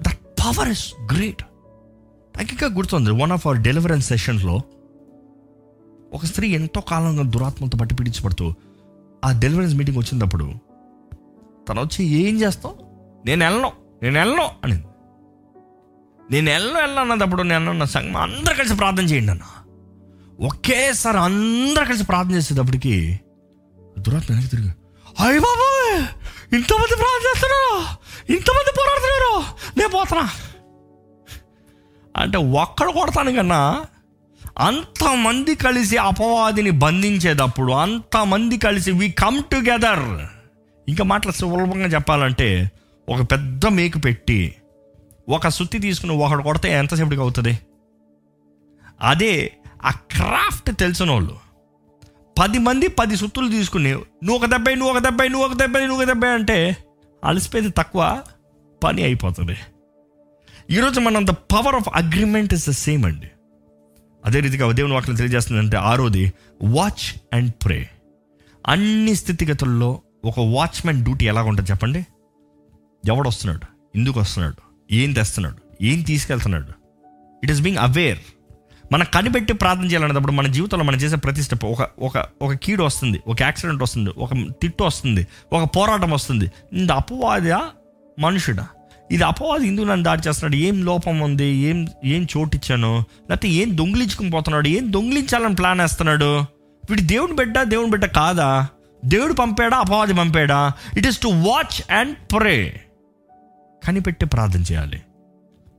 దట్ పవర్ ఇస్ గ్రేట్ నాకు ఇంకా గుర్తుంది వన్ ఆఫ్ అవర్ డెలివరెన్స్ సెషన్స్లో ఒక స్త్రీ ఎంతో కాలంగా దురాత్మతో పట్టి పీడించబడుతూ ఆ డెలివరెన్స్ మీటింగ్ వచ్చినప్పుడు తను వచ్చి ఏం చేస్తావు? నేను వెళ్ళను నేను వెళ్ళను అని నేను వెళ్ళను వెళ్ళను అన్నదప్పుడు నేను అన్న సంఘం అందరు కలిసి ప్రార్థన చేయండి అన్నా. ఒకేసారి అందరు కలిసి ప్రార్థన చేసేటప్పటికి దురాత్మ వెనక్కి తిరిగి అయ్య బాబు ఇంతమంది ప్రార్థన చేస్తున్నారు? ఇంతమంది పోరాడుతున్నారు? నేను పోతున్నా. అంటే ఒక్కడు కొడతాను కన్నా అంతమంది కలిసి అపవాదిని బంధించేటప్పుడు అంతమంది కలిసి వి కమ్ టుగెదర్ ఇంకా మాటలు సులభంగా చెప్పాలంటే ఒక పెద్ద మేకు పెట్టి ఒక సుత్తి తీసుకుని ఒకడు కొడితే ఎంతసేపటికి అవుతుంది? అదే ఆ క్రాఫ్ట్ తెలిసిన వాళ్ళు పది మంది పది సుత్తులు తీసుకుని నువ్వు ఒక దెబ్బై నువ్వు ఒక దెబ్బై నువ్వు ఒక దెబ్బై నువ్వు ఒక దెబ్బై అంటే అలసిపోయేది తక్కువ పని అయిపోతుంది. ఈరోజు మనంత power of agreement is the same అండి. అదే రీతిగా దేవుని వాక్యం తెలియజేస్తుందంటే ఆరోది వాచ్ అండ్ ప్రే అన్ని స్థితిగతుల్లో ఒక వాచ్మెన్ డ్యూటీ ఎలా ఉంటుంది చెప్పండి? ఎవడొస్తున్నాడు? ఎందుకు వస్తున్నాడు? ఏం తెస్తున్నాడు? ఏం తీసుకెళ్తున్నాడు? ఇట్ ఈస్ బీయింగ్ అవేర్ మనం కనిపెట్టి ప్రార్థన చేయాలనేటప్పుడు మన జీవితంలో మనం చేసే ప్రతి స్టెప్ ఒక ఒక ఒక కీడు వస్తుంది ఒక యాక్సిడెంట్ వస్తుంది ఒక తిట్టు వస్తుంది ఒక పోరాటం వస్తుంది. ఇది అపవాదా మనుషుడా? ఇది అపవాది ఎందుకు నన్ను దాడి చేస్తున్నాడు? ఏం లోపం ఉంది? ఏం ఏం చోటిచ్చాను? లేకపోతే ఏం దొంగిలించుకుని పోతున్నాడు? ఏం దొంగిలించాలని ప్లాన్ వేస్తున్నాడు? వీడు దేవుని బిడ్డ దేవుని బిడ్డ కాదా? దేవుడు పంపాడా? అపవాది పంపాడా? It is to watch and pray కనిపెట్టి ప్రార్థన చేయాలి.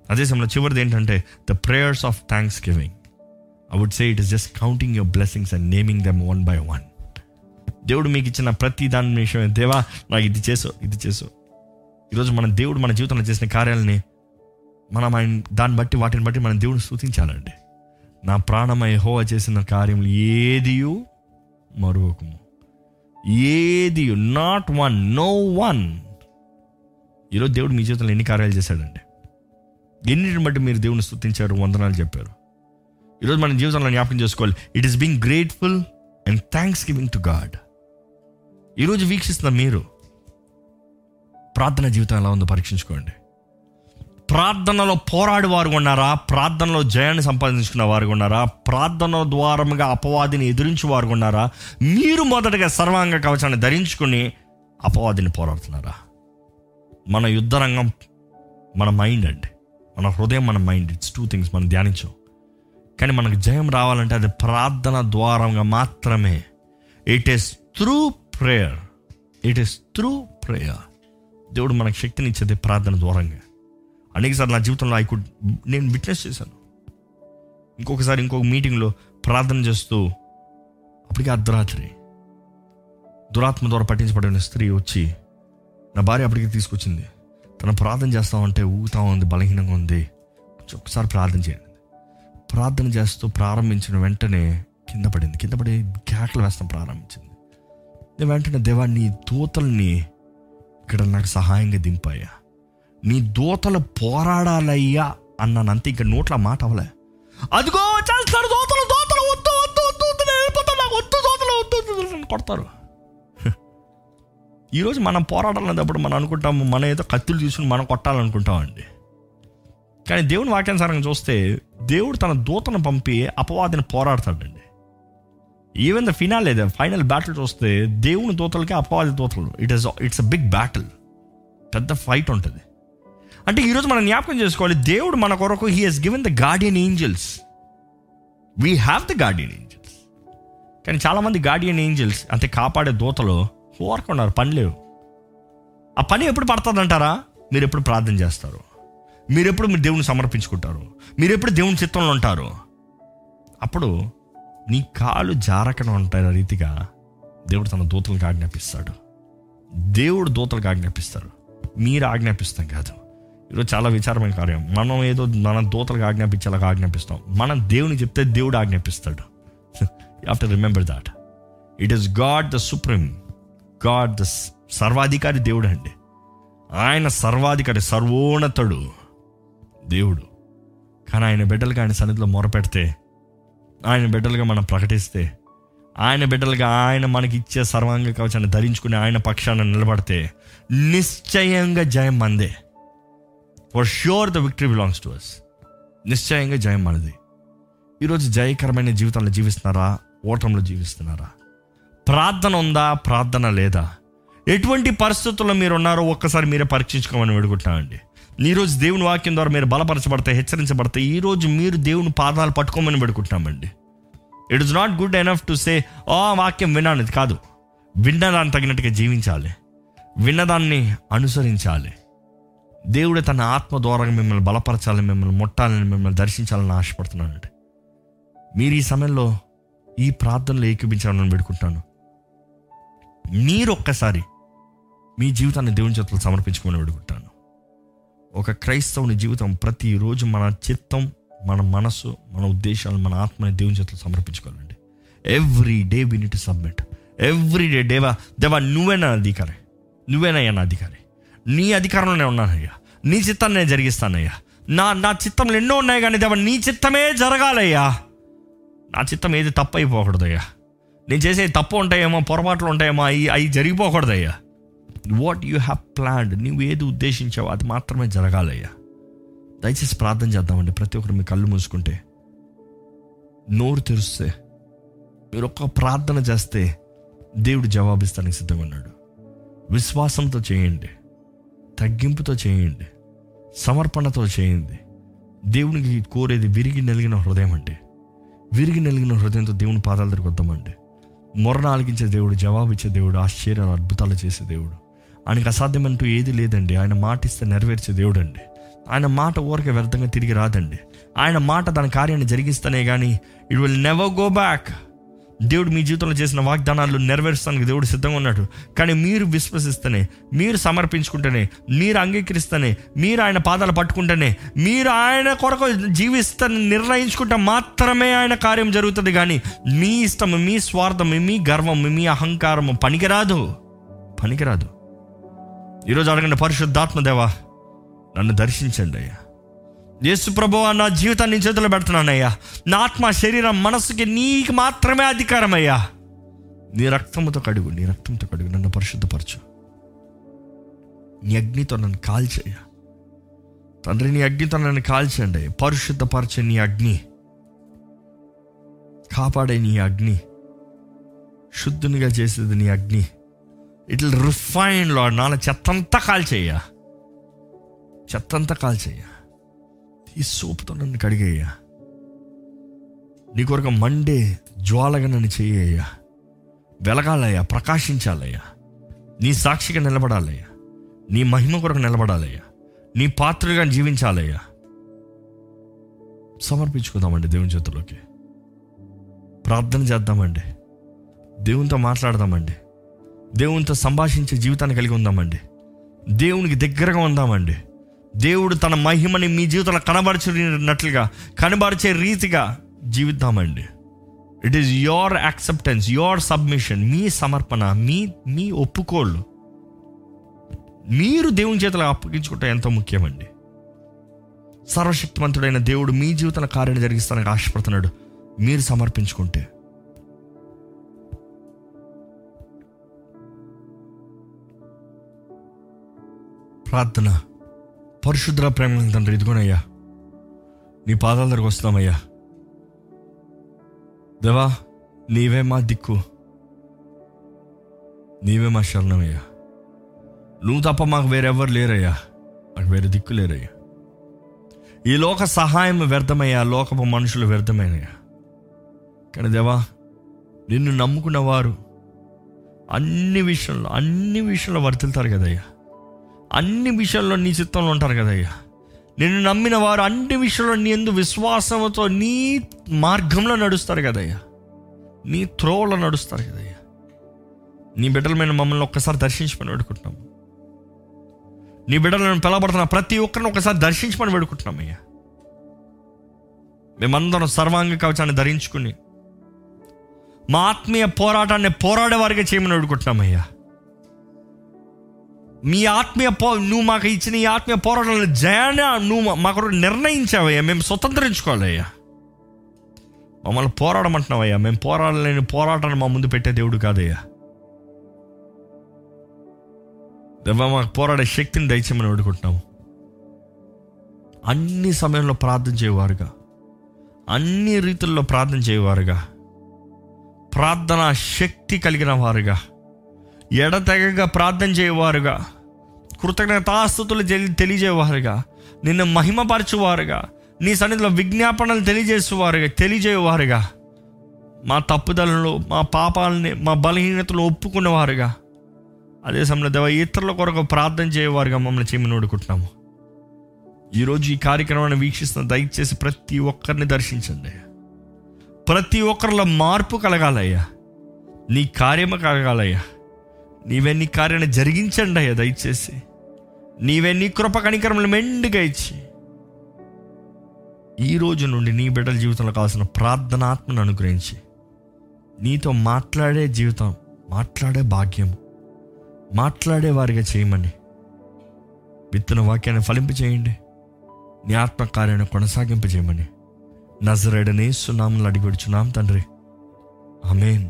అదే సమయంలో చివరిది ఏంటంటే the prayers of thanksgiving I would say it is just counting your blessings and naming them one by one దేవుడు మీకు ఇచ్చిన ప్రతి దాని విషయం దేవా నాకు ఇది చేసో ఇది చేసో. ఈరోజు మన దేవుడు మన జీవితంలో చేసిన కార్యాలని మనం ఆయన దాన్ని బట్టి వాటిని బట్టి మనం దేవుడిని స్థుతించాలండి. నా ప్రాణమయ హోవ చేసిన కార్యములు ఏదియు మరువకము. ఏది నాట్ వన్ నో వన్ ఈరోజు దేవుడు మీ జీవితంలో ఎన్ని కార్యాలు చేశాడండి? ఎన్నిటిని బట్టి మీరు దేవుని స్థుతించారు? వందనాలు చెప్పారు. ఈరోజు మన జీవితంలో జ్ఞాపకం చేసుకోవాలి. It is being grateful and thanksgiving to God ఈరోజు వీక్షిస్తున్న మీరు ప్రార్థన జీవితం ఎలా ఉందో పరీక్షించుకోండి. ప్రార్థనలో పోరాడి వారు ఉన్నారా? ప్రార్థనలో జయాన్ని సంపాదించుకున్న వారు ఉన్నారా? ప్రార్థన ద్వారముగా అపవాదిని ఎదిరించి వారు ఉన్నారా? మీరు మొదటగా సర్వాంగ కవచాన్ని ధరించుకుని అపవాదిని పోరాడుతున్నారా? మన యుద్ధ రంగం మన మైండ్ అండి. మన హృదయం మన మైండ్ ఇట్స్ టూ థింగ్స్ మనం ధ్యానించాం. కానీ మనకు జయం రావాలంటే అది ప్రార్థన ద్వారంగా మాత్రమే. It is through prayer it is through prayer దేవుడు మనకు శక్తిని ఇచ్చేది ప్రార్థన ద్వారంగా. అనేకసార్లు నా జీవితంలో ఐ కుడ్ నేను విట్నెస్ చేశాను. ఇంకొకసారి ఇంకొక మీటింగ్లో ప్రార్థన చేస్తూ అప్పటికే అర్ధరాత్రి దురాత్మ ద్వారా పట్టించబడిన స్త్రీ వచ్చి నా భార్య అప్పటికి తీసుకొచ్చింది. తను ప్రార్థన చేస్తా ఉంటే ఊగుతా ఉంది బలహీనంగా ఉంది. ఒకసారి ప్రార్థన చేయండి. ప్రార్థన చేస్తూ ప్రారంభించిన వెంటనే కింద పడింది. కింద పడి కేకలు వేస్తాం ప్రారంభించింది. నేను వెంటనే దేవా నీ దూతల్ని ఇక్కడ నాకు సహాయంగా దింపాయా నీ దూతలు పోరాడాలయ్యా అన్నాను. అంత ఇంకా నోట్ల మాట అవలే అదిగో చేస్తారు దోతలు దోతలు వద్దు వద్దు వద్దు వద్దు వెళ్ళిపోతాను. నాకు వద్దు దోతలు వద్దు వద్దు కొడతారు. ఈరోజు మనం పోరాడాలన్నప్పుడు మనం అనుకుంటాము మనం ఏదో కత్తులు తీసుకుని మనం కొట్టాలనుకుంటామండి. కానీ దేవుని వాక్యానుసారంగా చూస్తే దేవుడు తన దూతను పంపి అపవాదిని పోరాడతాడండి. ఈవెన్ ద ఫినాల్ లేదా ఫైనల్ బ్యాటిల్ చూస్తే దేవుని దూతలకి అపవాది దూతలు. It is it's a big battle పెద్ద ఫైట్ ఉంటుంది. అంటే ఈరోజు మనం జ్ఞాపకం చేసుకోవాలి దేవుడు మన కొరకు he has given the guardian angels we have the guardian angels కానీ చాలామంది గార్డియన్ ఏంజల్స్ అంటే కాపాడే దూతలు ఊరకున్నారు పని లేవు. ఆ పని ఎప్పుడు పడుతుందంటారా? మీరు ఎప్పుడు ప్రార్థన చేస్తారు? మీరు ఎప్పుడు మీరు దేవుని సమర్పించుకుంటారు? మీరు ఎప్పుడు దేవుని చిత్తంలో ఉంటారు? అప్పుడు నీ కాలు జారకన ఉంటాయి రీతిగా దేవుడు తన దూతలకు ఆజ్ఞాపిస్తాడు. దేవుడు దూతలకు ఆజ్ఞాపిస్తారు. మీరు ఆజ్ఞాపిస్తాం కాదు. ఈరోజు చాలా విచారమైన కార్యం. మనం ఏదో మన దూతలకు ఆజ్ఞాపించేలాగా ఆజ్ఞాపిస్తాం. మనం దేవుని చెప్తే దేవుడు ఆజ్ఞాపిస్తాడు. You remember that it is God the supreme God the సర్వాధికారి దేవుడు అండి. ఆయన సర్వాధికారి సర్వోన్నతుడు. దేవుడు. కానీ ఆయన బిడ్డలుగా ఆయన సన్నిధిలో మొరపెడితే ఆయన బిడ్డలుగా మనం ప్రకటిస్తే ఆయన బిడ్డలుగా ఆయన మనకి ఇచ్చే సర్వాంగ కవచాన్ని ధరించుకుని ఆయన పక్షాన నిలబడితే నిశ్చయంగా జయం మందే for sure the victory belongs to us నిశ్చయంగా జయం మనది. ఈరోజు జయకరమైన జీవితంలో జీవిస్తున్నారా? ఓటంలో జీవిస్తున్నారా? ప్రార్థన ఉందా? ప్రార్థన లేదా? ఎటువంటి పరిస్థితుల్లో మీరు ఉన్నారో ఒక్కసారి మీరే పరీక్షించుకోమని వేడుకుంటున్నామండి ఈరోజు దేవుని వాక్యం ద్వారా మీరు బలపరచబడతాయి హెచ్చరించబడతాయి. ఈరోజు మీరు దేవుని పాదాలు పట్టుకోమని పెడుకుంటున్నామండి it is not good enough to say ఆ వాక్యం విన్నాను. ఇది కాదు. విన్నదాన్ని తగినట్టుగా జీవించాలి. విన్నదాన్ని అనుసరించాలి. దేవుడే తన ఆత్మ ద్వారా మిమ్మల్ని బలపరచాలని మిమ్మల్ని ముట్టాలని మిమ్మల్ని దర్శించాలని ఆశపడుతున్నానండి మీరు ఈ సమయంలో ఈ ప్రార్థనలు ఏకీపించాలని పెడుకుంటున్నాను మీరు ఒక్కసారి మీ జీవితాన్ని దేవుని చేతులు సమర్పించుకోమని పెడుకుంటాను ఒక క్రైస్తవుని జీవితం ప్రతిరోజు మన చిత్తం మన మనసు మన ఉద్దేశాలు మన ఆత్మని దేవుని చేతులు సమర్పించుకోవాలండి. Every day we need submit every day దేవా దేవా నువ్వే నా అధికారి. నువ్వేనయ్యా నా అధికారి. నీ అధికారంలో నేను ఉన్నానయ్యా. నీ చిత్తాన్ని నేను జరిగిస్తానయ్యా. నా నా చిత్తంలో ఎన్నో ఉన్నాయి కానీ దేవా నీ చిత్తమే జరగాలయ్యా. నా చిత్తం ఏది తప్పు అయిపోకూడదయ్యా నేను చేసే తప్పు ఉంటాయేమో పొరపాట్లు ఉంటాయేమో అవి అవి జరిగిపోకూడదయ్యా. వాట్ యు హ్యావ్ ప్లాన్డ్ నువ్వు ఏది ఉద్దేశించావో అది మాత్రమే జరగాలయ్యా. దయచేసి ప్రార్థన చేద్దామండి. ప్రతి ఒక్కరు మీ కళ్ళు మూసుకుంటే నోరు తెరిస్తే మీరు ఒక్క ప్రార్థన చేస్తే దేవుడు జవాబిస్తానికి సిద్ధంగా ఉన్నాడు. విశ్వాసంతో చేయండి. తగ్గింపుతో చేయండి. సమర్పణతో చేయండి. దేవునికి కోరేది విరిగి నలిగిన హృదయం అంటే విరిగి నలిగిన హృదయంతో దేవుని పాదాల దగ్గరికి వద్దామండి. మొరణ ఆలకించే దేవుడు జవాబిచ్చే దేవుడు ఆశ్చర్యాలు అద్భుతాలు చేసే దేవుడు. ఆయనకు అసాధ్యమంటూ ఏది లేదండి. ఆయన మాట ఇస్తే నెరవేర్చే దేవుడు అండి ఆయన మాట ఊరికే వ్యర్థంగా తిరిగి రాదండి. ఆయన మాట తన కార్యాన్ని జరిగిస్తేనే కానీ it will never go back దేవుడు మీ జీవితంలో చేసిన వాగ్దానాలు నెరవేర్చడానికి దేవుడు సిద్ధంగా ఉన్నాడు. కానీ మీరు విశ్వసిస్తేనే మీరు సమర్పించుకుంటేనే మీరు అంగీకరిస్తేనే మీరు ఆయన పాదాలు పట్టుకుంటేనే మీరు ఆయన కొరకు జీవిస్తాన్ని నిర్ణయించుకుంటే మాత్రమే ఆయన కార్యం జరుగుతుంది కానీ మీ ఇష్టం మీ స్వార్థము మీ గర్వం మీ అహంకారం పనికిరాదు. పనికిరాదు. ఈరోజు అడగండి పరిశుద్ధాత్మదేవ నన్ను దర్శించండి అయ్యా. యేసు ప్రభు నా జీవితాన్ని చేతిలో పెడుతున్నానయ్యా నా ఆత్మ శరీరం మనస్సుకి నీకు మాత్రమే అధికారం అయ్యా. నీ రక్తంతో కడుగు నీ రక్తంతో కడుగు నన్ను పరిశుద్ధపరచు. నీ అగ్నితో నన్ను కాల్చేయ్యా తండ్రి నీ అగ్నితో నన్ను కాల్చండి పరిశుద్ధపరచే నీ అగ్ని. కాపాడే నీ అగ్ని. శుద్ధునిగా చేసేది నీ అగ్ని. It refine Lord. నాలో చెత్తంతా కాల్చేయ్యా చెత్తంతా కాల్చేయ్యా ఈ సోపుతో నన్ను కడిగేయ్యా. నీ కొరకు మండే జ్వాలగా నన్ను చేయ్యా వెలగాలయ్యా ప్రకాశించాలయ్యా. నీ సాక్షిగా నిలబడాలయ్యా. నీ మహిమ కొరకు నిలబడాలయ్యా. నీ పాత్రగా జీవించాలయ్యా. సమర్పించుకుందామండి దేవుని చేతుల్లోకి. ప్రార్థన చేద్దామండి. దేవునితో మాట్లాడదామండి. దేవునితో సంభాషించే జీవితాన్ని కలిగి ఉందామండి. దేవునికి దగ్గరగా ఉందామండి. దేవుడు తన మహిమని మీ జీవితంలో కనబరచినట్లుగా కనబరిచే రీతిగా జీవిద్దామండి. It is your acceptance your submission మీ సమర్పణ మీ మీ ఒప్పుకోళ్ళు. మీరు దేవుని చేతులు అప్పగించుకుంటే ఎంతో ముఖ్యమండి. సర్వశక్తివంతుడైన దేవుడు మీ జీవితంలో కార్యాన్ని జరిగిస్తానికి ఆశపడుతున్నాడు. మీరు సమర్పించుకుంటే. ప్రార్థన. పరిశుద్ర ప్రేమ తండ్రి ఇదిగోనయ్యా. నీ పాదాల దగ్గరకు వస్తున్నామయ్యా. దేవా నీవే మా దిక్కు. నీవే మా శరణమయ్యా. నువ్వు తప్ప మాకు వేరెవ్వరు లేరయ్యా. మాకు వేరే దిక్కు లేరయ్యా. ఈ లోక సహాయం వ్యర్థమయ్యా. లోకపు మనుషులు వ్యర్థమైనయ్యా. కానీ దేవా నిన్ను నమ్ముకున్న వారు అన్ని విషయంలో అన్ని విషయంలో వర్తిల్తారు కదయ్యా. అన్ని విషయాల్లో నీ చిత్తంలో ఉంటారు కదయ్యా నిన్ను నమ్మిన వారు అన్ని విషయంలో నీ ఎందు విశ్వాసంతో నీ మార్గంలో నడుస్తారు కదయ్యా నీ త్రోవలో నడుస్తారు కదయ్యా నీ బిడ్డలమైన మమ్మల్ని ఒక్కసారి దర్శించమని వేడుకుంటున్నాం. నీ బిడ్డలను పిలబడుతున్న ప్రతి ఒక్కరిని ఒకసారి దర్శించమని వేడుకుంటున్నాం అయ్యా. మేమందరం సర్వాంగ కవచాన్ని ధరించుకుని మా ఆత్మీయ పోరాటాన్ని పోరాడేవారిగా చేయమని వేడుకుంటున్నాం మీ ఆత్మీయ పో నువ్వు మాకు ఇచ్చిన ఈ ఆత్మీయ పోరాటంలో జయాన్ని నువ్వు మాకు నిర్ణయించావయ్యా. మేము స్వతంత్రించుకోవాలయ్యా. మమ్మల్ని పోరాడమంటున్నావయ్యా. మేము పోరాడలేని పోరాటాన్ని మా ముందు పెట్టే దేవుడు కాదయ్యా. దేవా మాకు పోరాడే శక్తిని దయచేయమని వేడుకుంటున్నాము అన్ని సమయంలో ప్రార్థన చేయవారుగా. అన్ని రీతుల్లో ప్రార్థన చేయవారుగా. ప్రార్థన శక్తి కలిగిన వారుగా. ఎడతెగగా ప్రార్థన చేయవారుగా. కృతజ్ఞతాస్థుతులు తెలియజేవారుగా నిన్ను మహిమపరచువారుగా. నీ సన్నిధిలో విజ్ఞాపనలు తెలియజేసేవారుగా తెలియజేయవారుగా. మా తప్పుదలను మా పాపాలని మా బలహీనతలు ఒప్పుకున్నవారుగా అదే సమయంలో దేవ ఇతరుల కొరకు ప్రార్థన చేయవారుగా మమ్మల్ని చేయమని వేడుకుంటున్నాము ఈరోజు ఈ కార్యక్రమాన్ని వీక్షిస్తున్న దయచేసి ప్రతి ఒక్కరిని దర్శించండి. ప్రతి ఒక్కరిలో మార్పు కలగాలయ్యా. నీ కార్యము కలగాలయ్యా. నీవే నీ కార్యాన్ని జరిగించండి అయ్యా దయచేసి. నీవే నీ కృప కణికరములు మెండుగా ఇచ్చి. ఈ రోజు నుండి నీ బిడ్డల జీవితంలో కావాల్సిన ప్రార్థనాత్మను అనుగ్రహించి. నీతో మాట్లాడే జీవితం మాట్లాడే భాగ్యం మాట్లాడే వారిగా చేయమని. విత్తన వాక్యాన్ని ఫలింప చేయండి. నీ ఆత్మకార్యాన్ని కార్యాన్ని కొనసాగింప నజరేడనే సునాములు అడిగి తండ్రి. అమేన్